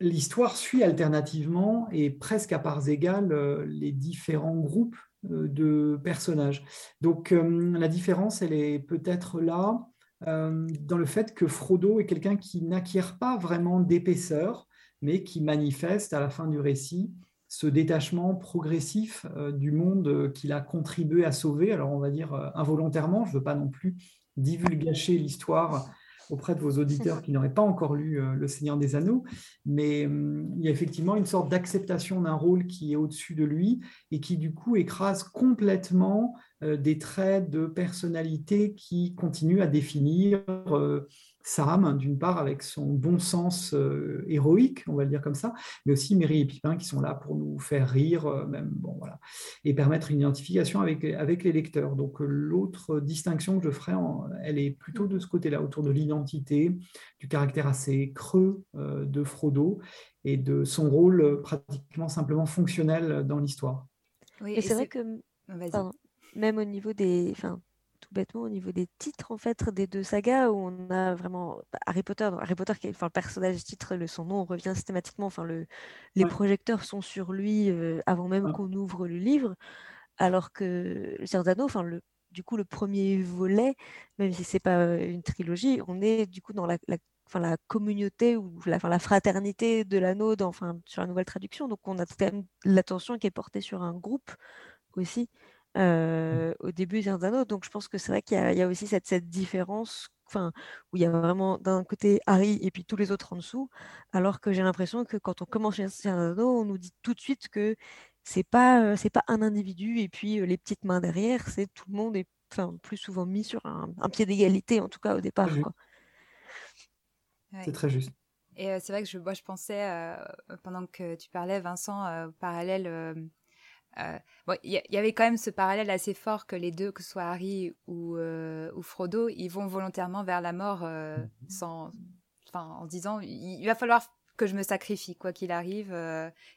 L'histoire suit alternativement et presque à parts égales euh, les différents groupes euh, de personnages. Donc la différence, elle est peut-être là euh, dans le fait que Frodo est quelqu'un qui n'acquiert pas vraiment d'épaisseur, mais qui manifeste à la fin du récit ce détachement progressif du monde qu'il a contribué à sauver. Alors on va dire involontairement, je ne veux pas non plus divulgacher l'histoire auprès de vos auditeurs qui n'auraient pas encore lu euh, Le Seigneur des Anneaux, mais hum, il y a effectivement une sorte d'acceptation d'un rôle qui est au-dessus de lui et qui du coup écrase complètement euh, des traits de personnalité qui continuent à définir euh, Sam, d'une part, avec son bon sens euh, héroïque, on va le dire comme ça, mais aussi Mary et Pipin qui sont là pour nous faire rire, euh, même, bon, voilà, et permettre une identification avec, avec les lecteurs. Donc, euh, l'autre distinction que je ferai, elle est plutôt de ce côté-là, autour de l'identité, du caractère assez creux de Frodo et de son rôle pratiquement simplement fonctionnel dans l'histoire. Oui, et c'est vrai que même au niveau des, enfin, bêtement au niveau des titres en fait des deux sagas où on a vraiment bah, Harry Potter, Harry Potter enfin, le personnage titre, le, son nom revient systématiquement, enfin le, les projecteurs sont sur lui euh, avant même qu'on ouvre le livre, alors que le Seigneur enfin le du coup le premier volet, même si c'est pas euh, une trilogie, on est du coup dans la, enfin, la communauté ou la, enfin, la fraternité de l'anneau enfin, sur la nouvelle traduction. Donc on a quand même l'attention qui est portée sur un groupe aussi. Mmh. Euh, au début des Anneaux. Donc je pense que c'est vrai qu'il y, a aussi cette, cette différence enfin, où il y a vraiment d'un côté Harry et puis tous les autres en dessous, alors que j'ai l'impression que quand on commence chez Anneaux, on nous dit tout de suite que c'est pas euh, c'est pas un individu et puis euh, les petites mains derrière, c'est tout le monde est enfin, plus souvent mis sur un, pied d'égalité en tout cas au départ. C'est très juste. Et c'est vrai que je, moi, je pensais, pendant que tu parlais, Vincent, parallèle euh, il y, avait quand même ce parallèle assez fort que les deux, que ce soit Harry ou, euh, ou Frodo, ils vont volontairement vers la mort euh, sans, enfin, en disant il, va falloir que je me sacrifie quoi qu'il arrive,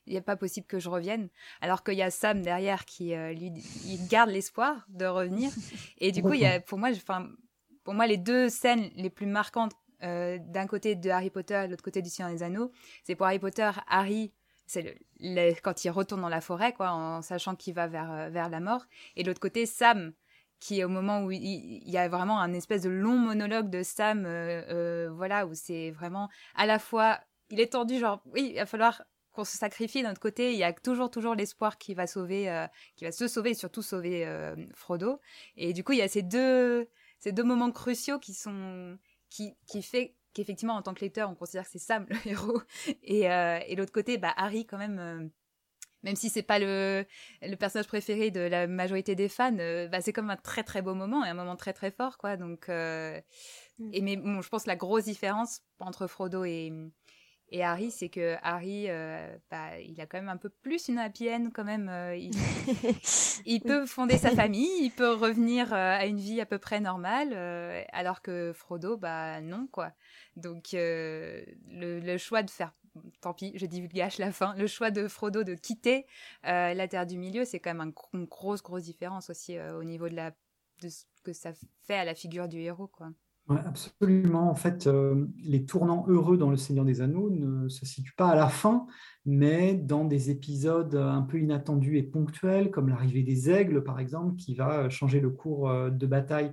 il n'est pas possible que je revienne. Alors qu'il y a Sam derrière qui lui il garde l'espoir de revenir. Et du coup, il y a, pour moi, enfin, pour moi, les deux scènes les plus marquantes d'un côté de Harry Potter et de l'autre côté du Seigneur des Anneaux, c'est pour Harry Potter, Harry c'est quand il retourne dans la forêt, quoi, en sachant qu'il va vers, euh, vers la mort. Et de l'autre côté, Sam, qui au moment où il, y a vraiment un espèce de long monologue de Sam, euh, euh, voilà, où c'est vraiment à la fois, il est tendu, genre, oui, il va falloir qu'on se sacrifie d'un autre côté, il y a toujours, toujours l'espoir qui va sauver, qui va se sauver et surtout sauver Frodo. Et du coup, il y a ces deux, ces deux moments cruciaux qui sont, qui, qui fait qu'effectivement, en tant que lecteur, on considère que c'est Sam le héros. Et, euh, et l'autre côté, bah, Harry, quand même, euh, même si c'est pas le, le, personnage préféré de la majorité des fans, euh, bah, c'est comme un très très beau moment et un moment très très fort, quoi. Donc, mm. et mais bon, je pense la grosse différence entre Frodo et, et Harry, c'est que Harry, euh, bah, il a quand même un peu plus une happy end quand même. Euh, il, peut fonder sa famille, il peut revenir euh, à une vie à peu près normale, alors que Frodo, bah non quoi. Donc le, choix de faire, tant pis, je divulgage la fin, le choix de Frodo de quitter la Terre du Milieu, c'est quand même une grosse grosse différence aussi au niveau de la de ce que ça fait à la figure du héros quoi absolument. En fait, euh, les tournants heureux dans Le Seigneur des Anneaux ne se situent pas à la fin, mais dans des épisodes un peu inattendus et ponctuels, comme l'arrivée des aigles, par exemple, qui va changer le cours euh, de bataille.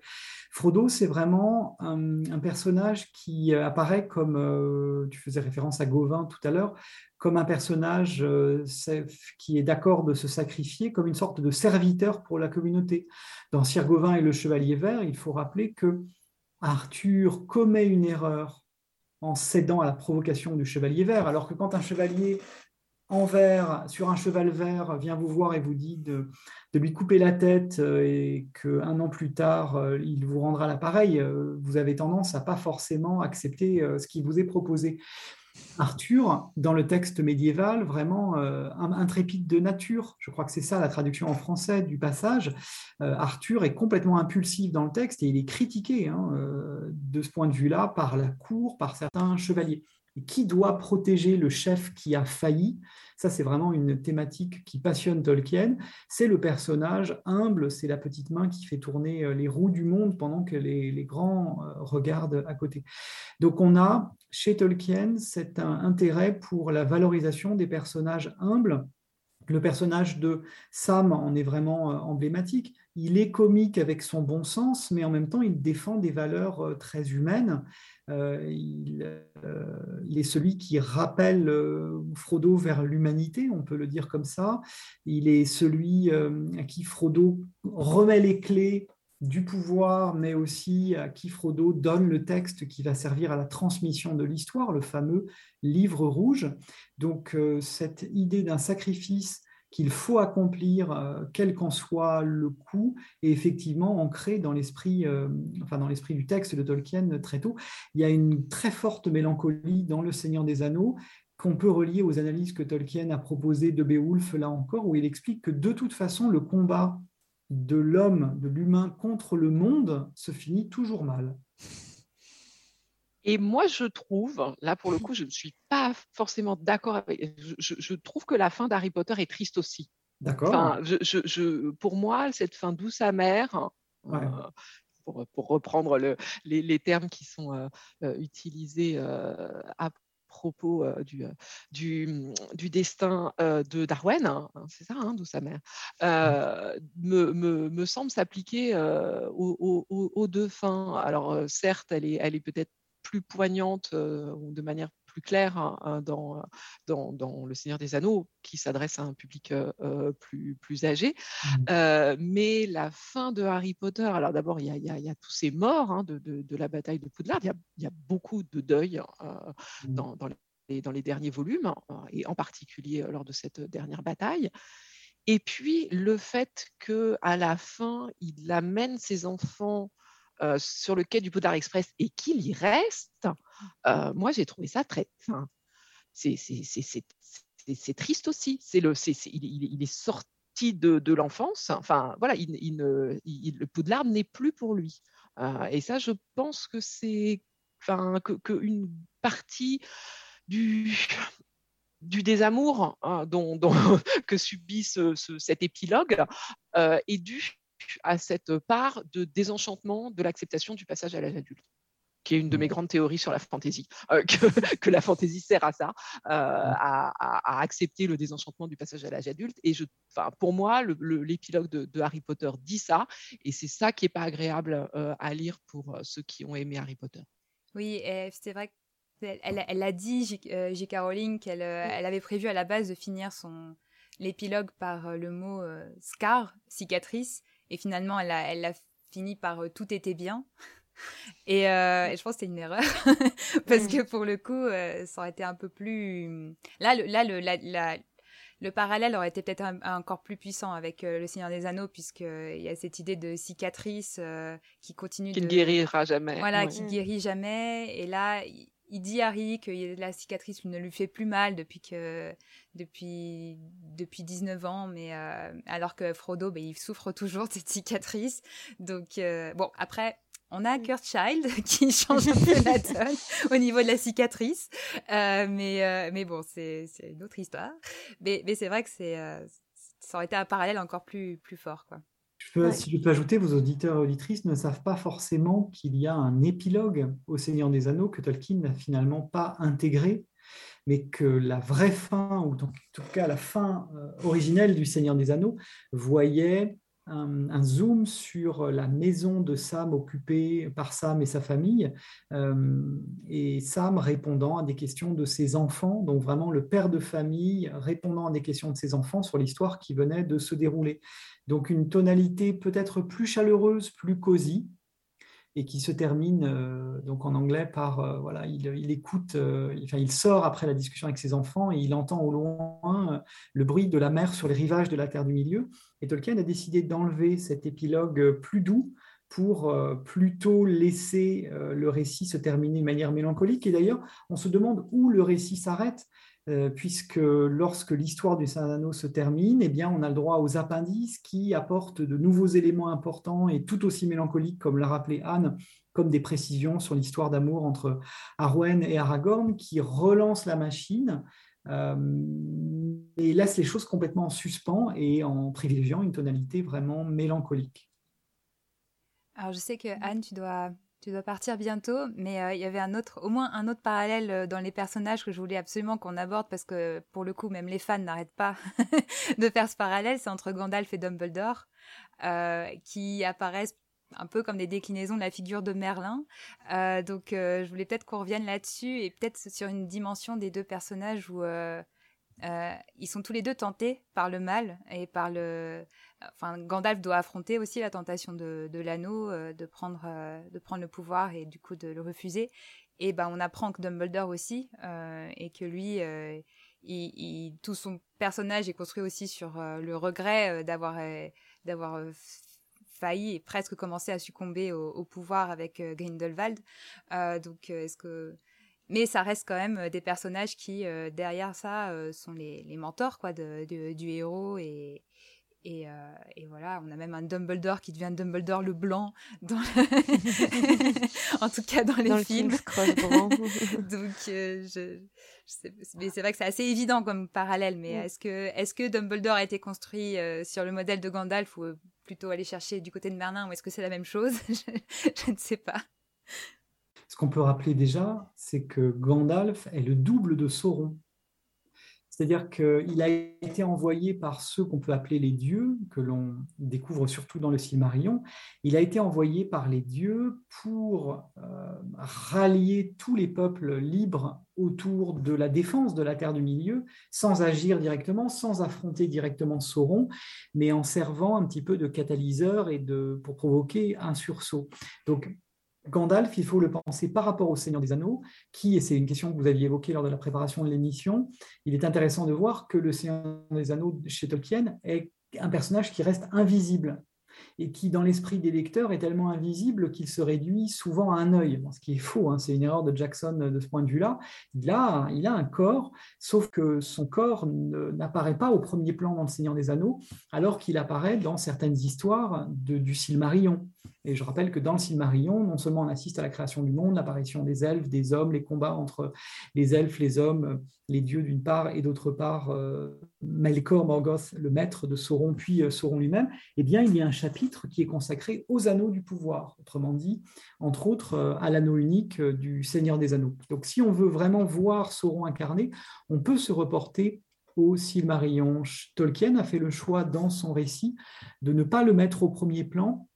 Frodo, c'est vraiment un, personnage qui apparaît comme, euh, tu faisais référence à Gauvin tout à l'heure, comme un personnage qui est d'accord de se sacrifier, comme une sorte de serviteur pour la communauté. Dans Sir Gauvin et le Chevalier Vert, il faut rappeler que Arthur commet une erreur en cédant à la provocation du chevalier vert, alors que quand un chevalier en vert, sur un cheval vert, vient vous voir et vous dit de, lui couper la tête euh, et qu'un an plus tard, euh, il vous rendra l'appareil, euh, vous avez tendance à pas forcément accepter ce qui vous est proposé. Arthur, dans le texte médiéval, vraiment euh, intrépide de nature, je crois que c'est ça la traduction en français du passage, euh, Arthur est complètement impulsif dans le texte et il est critiqué hein, euh, de ce point de vue-là par la cour, par certains chevaliers. Qui doit protéger le chef qui a failli? Ça, c'est vraiment une thématique qui passionne Tolkien. C'est le personnage humble, c'est la petite main qui fait tourner les roues du monde pendant que les, les grands regardent à côté. Donc on a chez Tolkien cet intérêt pour la valorisation des personnages humbles Le personnage de Sam en est vraiment emblématique. Il est comique avec son bon sens, mais en même temps, il défend des valeurs très humaines. Il, il, est celui qui rappelle Frodo vers l'humanité, on peut le dire comme ça. Il est celui à qui Frodo remet les clés du pouvoir, mais aussi à qui Frodo donne le texte qui va servir à la transmission de l'histoire, le fameux livre rouge. Donc euh, cette idée d'un sacrifice qu'il faut accomplir, euh, quel qu'en soit le coût, est effectivement ancré dans l'esprit, euh, enfin dans l'esprit du texte de Tolkien très tôt. Il y a une très forte mélancolie dans Le Seigneur des Anneaux qu'on peut relier aux analyses que Tolkien a proposées de Beowulf là encore, où il explique que de toute façon le combat de l'homme, de l'humain contre le monde se finit toujours mal. Et moi, je trouve, là pour le coup, je ne suis pas forcément d'accord avec. Je, trouve que la fin d'Harry Potter est triste aussi. D'accord. je, pour moi, cette fin douce amère, euh, pour, reprendre les, termes qui sont euh, euh, utilisés à propos euh, du, euh, du, du, destin euh, de Darwin, hein, hein, c'est ça, hein, d'où sa mère, me, me, me, semble s'appliquer aux, aux, deux fins. Alors certes, elle est, elle est peut-être plus poignante ou de manière plus claire dans, dans, dans, Le Seigneur des Anneaux, qui s'adresse à un public plus, plus âgé. Mmh. mais la fin de Harry Potter, alors d'abord, il y, y, y a, tous ces morts de, de, de, la bataille de Poudlard, il y, y a, beaucoup de deuil mmh. dans, dans, les, dans, les, derniers volumes, et en particulier lors de cette dernière bataille. Et puis le fait que à la fin, il amène ses enfants euh, sur le quai du Poudlard Express et qu'il y reste, euh, moi j'ai trouvé ça très. c'est triste aussi. C'est le, il, est sorti de, de l'enfance. Enfin voilà, il, il, le Poudlard n'est plus pour lui. Euh, et ça, je pense que c'est, enfin, que, une partie du du désamour hein, dont, que subit ce, cet épilogue est dû à cette part de désenchantement de l'acceptation du passage à l'âge adulte qui est une de mes mmh. grandes théories sur la fantaisie, euh, que, la fantaisie sert à ça, euh, mmh. à, accepter le désenchantement du passage à l'âge adulte. Et je, pour moi, l'épilogue de, Harry Potter dit ça, et c'est ça qui n'est pas agréable euh, à lire pour ceux qui ont aimé Harry Potter. Oui, c'est vrai qu'elle elle a dit, J.K. Rowling, qu'elle elle avait prévu à la base de finir son l'épilogue par le mot scar, cicatrice, et finalement, elle a, elle a fini par euh, tout était bien. Et, euh, et, je pense que c'est une erreur parce que pour le coup, euh, ça aurait été un peu plus. Là, le, là, le, la, le parallèle aurait été peut-être encore plus puissant avec Le Seigneur des Anneaux, puisqu'il y a cette idée de cicatrice qui continue. Qui ne guérira jamais. Voilà, qui guérit jamais. Et là, il dit à Harry que la cicatrice ne lui fait plus mal depuis que depuis depuis 19 ans, mais euh, alors que Frodo, ben, il souffre toujours de cette cicatrice. Donc euh, bon, après. On a Kurt Child qui change un peu la donne au niveau de la cicatrice, euh, mais mais bon, c'est une autre histoire. Mais mais c'est vrai que c'est ça aurait été un parallèle encore plus plus fort, quoi. Si je peux ajouter, vos auditeurs et auditrices ne savent pas forcément qu'il y a un épilogue au Seigneur des Anneaux que Tolkien n'a finalement pas intégré, mais que la vraie fin, ou en tout cas la fin euh, originelle du Seigneur des Anneaux, voyait un, zoom sur la maison de Sam occupée par Sam et sa famille, euh, et Sam répondant à des questions de ses enfants, donc vraiment le père de famille répondant à des questions de ses enfants sur l'histoire qui venait de se dérouler. Donc une tonalité peut-être plus chaleureuse, plus cosy, et qui se termine euh, donc en anglais par euh, voilà il, écoute euh, enfin, il sort après la discussion avec ses enfants et il entend au loin le bruit de la mer sur les rivages de la terre du milieu. Et Tolkien a décidé d'enlever cet épilogue plus doux pour plutôt laisser le récit se terminer de manière mélancolique. Et d'ailleurs on se demande où le récit s'arrête puisque lorsque l'histoire du Saint-Anneau se termine, eh bien, on a le droit aux appendices qui apportent de nouveaux éléments importants et tout aussi mélancoliques, comme l'a rappelé Anne, comme des précisions sur l'histoire d'amour entre Arwen et Aragorn, qui relance la machine euh, et laisse les choses complètement en suspens et en privilégiant une tonalité vraiment mélancolique. Alors, je sais que Anne, tu dois tu dois partir bientôt, mais euh, il y avait un autre, au moins un autre parallèle euh, dans les personnages que je voulais absolument qu'on aborde parce que pour le coup, même les fans n'arrêtent pas de faire ce parallèle. C'est entre Gandalf et Dumbledore euh, qui apparaissent un peu comme des déclinaisons de la figure de Merlin. donc, je voulais peut-être qu'on revienne là-dessus et peut-être sur une dimension des deux personnages où ils sont tous les deux tentés par le mal et par le Gandalf doit affronter aussi la tentation de, l'anneau, euh, de, prendre, euh, de prendre le pouvoir et du coup de le refuser. Et ben, on apprend que Dumbledore aussi, euh, et que lui, tout son personnage est construit aussi sur le regret d'avoir failli et presque commencé à succomber au, pouvoir avec Grindelwald. donc, est-ce que mais ça reste quand même des personnages qui derrière ça sont les, les mentors quoi du héros et, et, euh, et, voilà, on a même un Dumbledore qui devient Dumbledore le blanc, dans en tout cas dans les films. Donc, euh, je, mais c'est vrai que c'est assez évident comme parallèle. Mais est-ce que, est que Dumbledore a été construit euh, sur le modèle de Gandalf ou plutôt aller chercher du côté de Merlin ou est-ce que c'est la même chose? Je, ne sais pas. Ce qu'on peut rappeler déjà, c'est que Gandalf est le double de Sauron. C'est-à-dire qu'il a été envoyé par ceux qu'on peut appeler les dieux, que l'on découvre surtout dans le Silmarillion. Il a été envoyé par les dieux pour euh, rallier tous les peuples libres autour de la défense de la Terre du Milieu, sans agir directement, sans affronter directement Sauron, mais en servant un petit peu de catalyseur et de, pour provoquer un sursaut. Donc, Gandalf, il faut le penser par rapport au Seigneur des Anneaux, qui, et c'est une question que vous aviez évoquée lors de la préparation de l'émission, il est intéressant de voir que le Seigneur des Anneaux chez Tolkien est un personnage qui reste invisible et qui, dans l'esprit des lecteurs, est tellement invisible qu'il se réduit souvent à un œil. ce qui est faux, hein, c'est une erreur de Jackson de ce point de vue-là. Il a, il a un corps, sauf que son corps n'apparaît pas au premier plan dans Le Seigneur des Anneaux, alors qu'il apparaît dans certaines histoires de, du Silmarillion. Et je rappelle que dans le Silmarillion, non seulement on assiste à la création du monde, l'apparition des elfes, des hommes, les combats entre les elfes, les hommes, les dieux d'une part, et d'autre part euh, Melkor Morgoth, le maître de Sauron, puis euh, Sauron lui-même, eh bien il y a un chapitre qui est consacré aux anneaux du pouvoir, autrement dit, entre autres euh, à l'anneau unique du Seigneur des Anneaux. Donc si on veut vraiment voir Sauron incarné, on peut se reporter au Silmarillion. Tolkien a fait le choix dans son récit de ne pas le mettre au premier plan,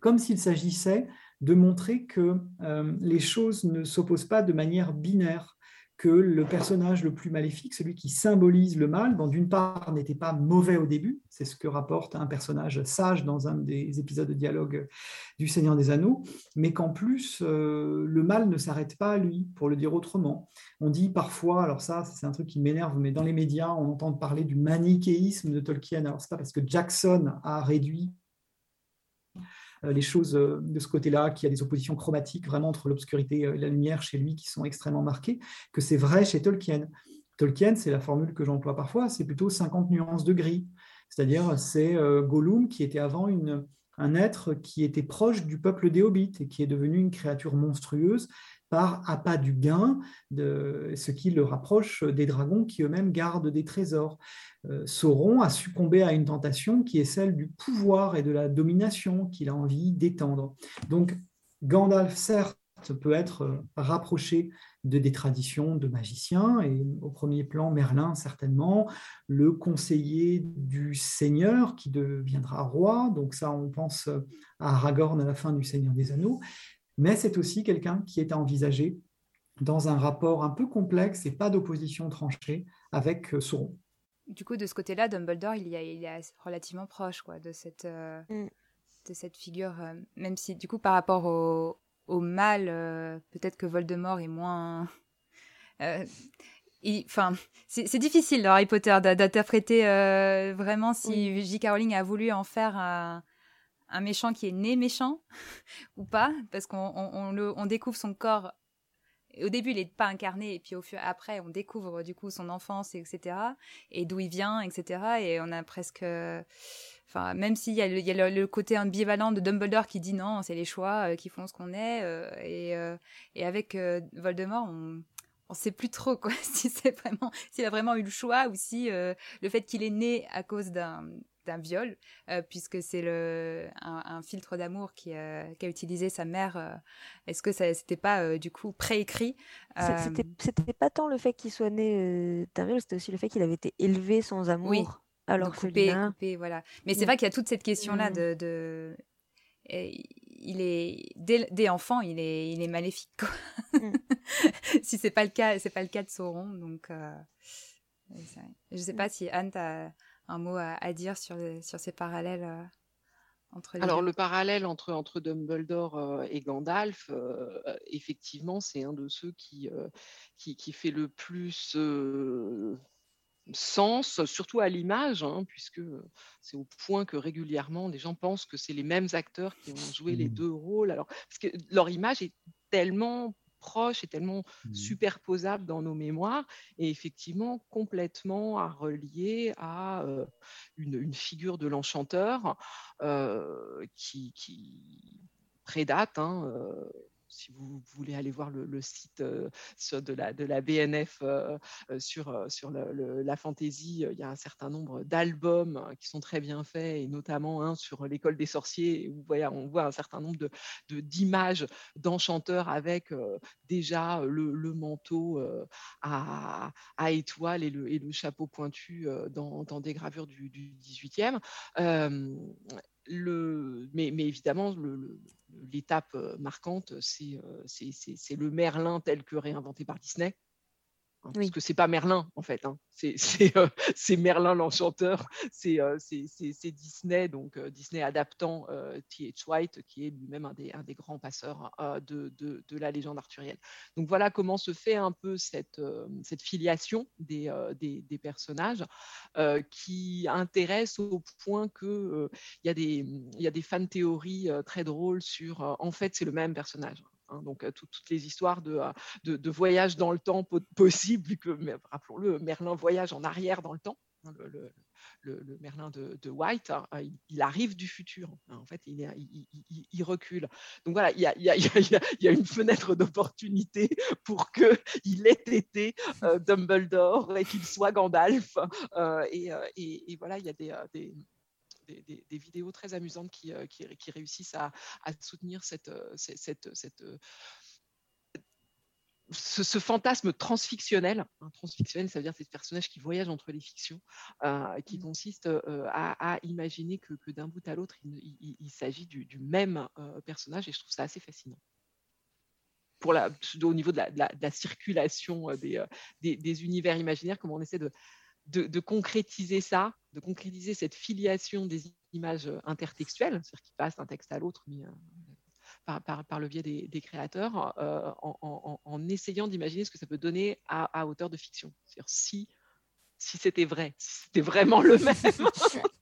comme s'il s'agissait de montrer que euh, les choses ne s'opposent pas de manière binaire, que le personnage le plus maléfique, celui qui symbolise le mal, d'une part n'était pas mauvais au début, c'est ce que rapporte un personnage sage dans un des épisodes de dialogue du Seigneur des Anneaux, mais qu'en plus euh, le mal ne s'arrête pas à lui, pour le dire autrement. On dit parfois, alors ça c'est un truc qui m'énerve, mais dans les médias on entend parler du manichéisme de Tolkien, alors c'est pas parce que Jackson a réduit les choses euh, de ce côté-là, qu'il y a des oppositions chromatiques vraiment entre l'obscurité et la lumière chez lui qui sont extrêmement marquées, que c'est vrai chez Tolkien. Tolkien, c'est la formule que j'emploie parfois, c'est plutôt 50 nuances de gris. C'est-à-dire, c'est euh, Gollum qui était avant un être qui était proche du peuple des hobbits et qui est devenu une créature monstrueuse par appât du gain, de, ce qui le rapproche des dragons qui eux-mêmes gardent des trésors. Euh, Sauron a succombé à une tentation qui est celle du pouvoir et de la domination qu'il a envie d'étendre. Donc Gandalf, certes, peut être rapproché de des traditions de magiciens, et au premier plan Merlin certainement, le conseiller du Seigneur qui deviendra roi, donc ça on pense à Aragorn à la fin du Seigneur des Anneaux, mais c'est aussi quelqu'un qui est à envisager dans un rapport un peu complexe et pas d'opposition tranchée avec Sauron. Du coup, de ce côté-là, Dumbledore, il, y a, il est relativement proche quoi, de, cette, euh, mm. de cette figure, euh, même si du coup, par rapport au, au mal, euh, peut-être que Voldemort est moins... Enfin, c'est difficile dans Harry Potter d'interpréter vraiment si J.K. Rowling a voulu en faire un, un méchant qui est né méchant ou pas, parce qu'on on, découvre son corps. Au début, il n'est pas incarné, et puis au fur après, on découvre du coup son enfance, etc., et d'où il vient, etc., et on a presque, enfin, même s'il y a, le, y a le, côté ambivalent de Dumbledore qui dit non, c'est les choix euh, qui font ce qu'on est, euh, et, euh, et, avec Voldemort, on, on sait plus trop quoi, si c'est vraiment, s'il a vraiment eu le choix ou si le fait qu'il est né à cause d'un d'un viol, puisque c'est le un, filtre d'amour qui qu'a utilisé sa mère. Est-ce que ça c'était pas du coup préécrit C'était pas tant le fait qu'il soit né d'un viol, c'était aussi le fait qu'il avait été élevé sans amour. Oui. Alors coupé, coupé, voilà. Mais c'est vrai qu'il y a toute cette question-là de, de il est dès, enfant, il est, il est maléfique. Quoi. Mm. si c'est pas le cas, c'est pas le cas de Sauron. Donc, euh, je sais pas si Anne a un mot à, dire sur, sur ces parallèles. Euh, entre les Alors le parallèle entre, entre Dumbledore euh, et Gandalf, effectivement, c'est un de ceux qui, qui, qui, fait le plus sens, surtout à l'image, hein, puisque c'est au point que régulièrement les gens pensent que c'est les mêmes acteurs qui ont joué les mmh. deux rôles. Alors, parce que leur image est tellement proche et tellement mmh. superposable dans nos mémoires et effectivement complètement à relier à une, figure de l'enchanteur qui, qui, prédate. Hein, si vous voulez aller voir le, site euh, de, la, BNF euh, euh, sur, sur la fantaisie, il y a un certain nombre d'albums qui sont très bien faits, et notamment sur l'école des sorciers, où on voit un certain nombre d'images d'enchanteurs avec déjà le, manteau à, à étoiles et le, le chapeau pointu dans, des gravures du 18e. Le, mais, mais, évidemment, l'étape euh, marquante, euh, c'est le Merlin tel que réinventé par Disney. Hein, parce que c'est pas Merlin en fait, hein. euh, c'est Merlin l'enchanteur, c'est Disney, donc Disney adaptant T.H. White, qui est lui-même un des, un des, grands passeurs de, de, de, la légende arthurienne. Donc voilà comment se fait un peu cette, cette filiation des, des, des personnages qui intéresse au point qu'il il y, a des, y a des fan théories très drôles sur en fait c'est le même personnage. Hein, donc toutes les histoires de, de, voyage dans le temps possible, vu que, rappelons-le, Merlin voyage en arrière dans le temps. Hein, le, le, Merlin de, White, hein, il, arrive du futur. en fait, il, il, recule. Donc voilà, il y a, y a, une fenêtre d'opportunité pour qu'il ait été Dumbledore et qu'il soit Gandalf. et, et, voilà, il y a des, vidéos très amusantes qui, euh, qui, réussissent à, soutenir cette, euh, cette, cette, euh, ce, fantasme transfictionnel, hein, transfictionnel, ça veut dire ces personnages qui voyagent entre les fictions, qui mmh. consiste à, imaginer que, que d'un bout à l'autre, il, s'agit du, même personnage, et je trouve ça assez fascinant. Pour la, au niveau de la, circulation des, des, des, univers imaginaires, comment on essaie de, de, concrétiser ça, de concrétiser cette filiation des images intertextuelles, c'est-à-dire qui passent d'un texte à l'autre, mais euh, par, le biais des, créateurs, euh, en, essayant d'imaginer ce que ça peut donner à, hauteur de fiction. C'est-à-dire si, si c'était vrai, si c'était vraiment le même.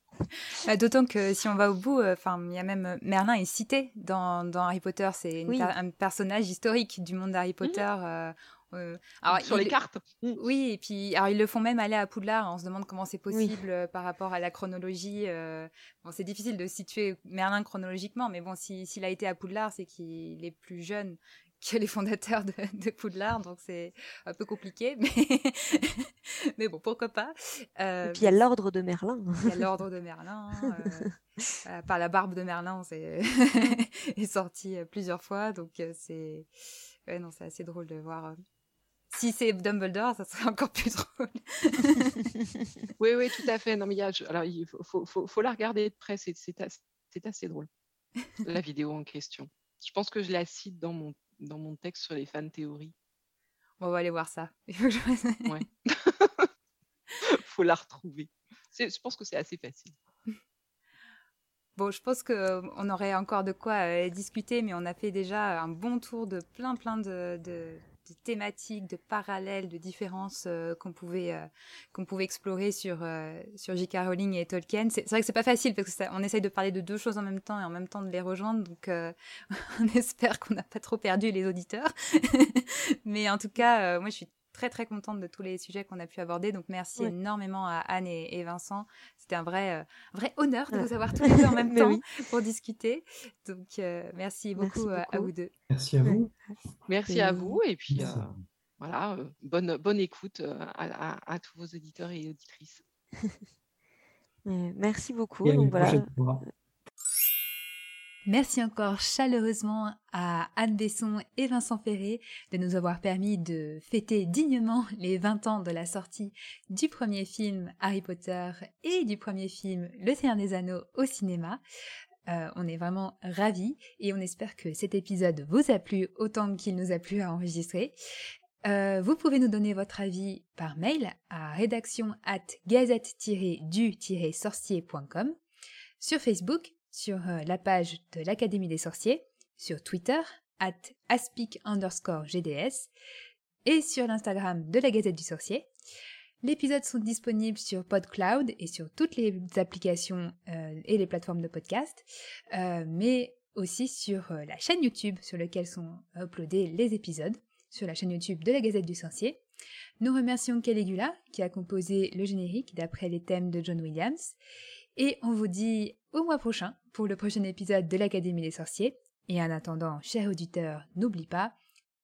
Bah, d'autant que si on va au bout, euh, enfin, il y a même Merlin est cité dans, Harry Potter. C'est un personnage historique du monde d'Harry mmh. Alors, sur les cartes. Mmh. Oui, et puis alors ils le font même aller à Poudlard. On se demande comment c'est possible euh, par rapport à la chronologie. Euh. Bon, c'est difficile de situer Merlin chronologiquement, mais bon, s'il a été à Poudlard, c'est qu'il est plus jeune que les fondateurs de, Poudlard, donc c'est un peu compliqué, mais, mais bon, pourquoi pas. et puis il y a l'ordre de Merlin. Il y a l'ordre de Merlin. Euh, par la barbe de Merlin, c'est est sorti plusieurs fois, donc c'est ouais, non, c'est assez drôle de voir si c'est Dumbledore, ça serait encore plus drôle. oui, oui, tout à fait. Non, mais il, y a, alors, il faut, faut, faut, la regarder de près, c'est assez drôle, la vidéo en question. Je pense que je la cite dans mon, dans mon texte sur les fan théories. On va aller voir ça. Il faut, faut la retrouver. Je pense que c'est assez facile. Bon, je pense qu'on aurait encore de quoi euh, discuter, mais on a fait déjà un bon tour de plein, plein de, de de thématiques, de parallèles, de différences euh, qu'on pouvait euh, qu'on pouvait explorer sur euh, sur J.K. Rowling et Tolkien. C'est vrai que c'est pas facile parce que ça, on essaye de parler de deux choses en même temps et en même temps de les rejoindre. Donc on espère qu'on n'a pas trop perdu les auditeurs. Mais en tout cas, moi je suis très très contente de tous les sujets qu'on a pu aborder. Donc merci énormément à Anne et, Vincent. C'était un vrai, euh, vrai honneur de vous avoir tous les deux en même temps pour discuter. Donc euh, merci, beaucoup, À, vous deux. Merci à vous. Merci à vous et puis euh, voilà, bonne, bonne écoute à, à, tous vos auditeurs et auditrices. merci beaucoup. Et à Donc voilà. Merci encore chaleureusement à Anne Besson et Vincent Ferré de nous avoir permis de fêter dignement les 20 ans de la sortie du premier film Harry Potter et du premier film Le Seigneur des Anneaux au cinéma. Euh, on est vraiment ravis et on espère que cet épisode vous a plu autant qu'il nous a plu à enregistrer. Euh, vous pouvez nous donner votre avis par mail à rédaction at gazette-du-sorcier.com, sur Facebook, sur euh, la page de l'Académie des sorciers, sur Twitter, at aspic underscore GDS, et sur l'Instagram de la Gazette du Sorcier. L'épisode sont disponibles sur PodCloud et sur toutes les applications euh, et les plateformes de podcast, euh, mais aussi sur la chaîne YouTube sur laquelle sont uploadés les épisodes, sur la chaîne YouTube de la Gazette du Sorcier. Nous remercions Caligula qui a composé le générique d'après les thèmes de John Williams. Et on vous dit au mois prochain pour le prochain épisode de l'Académie des Sorciers. Et en attendant, cher auditeur, n'oublie pas,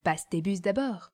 passe tes bus d'abord.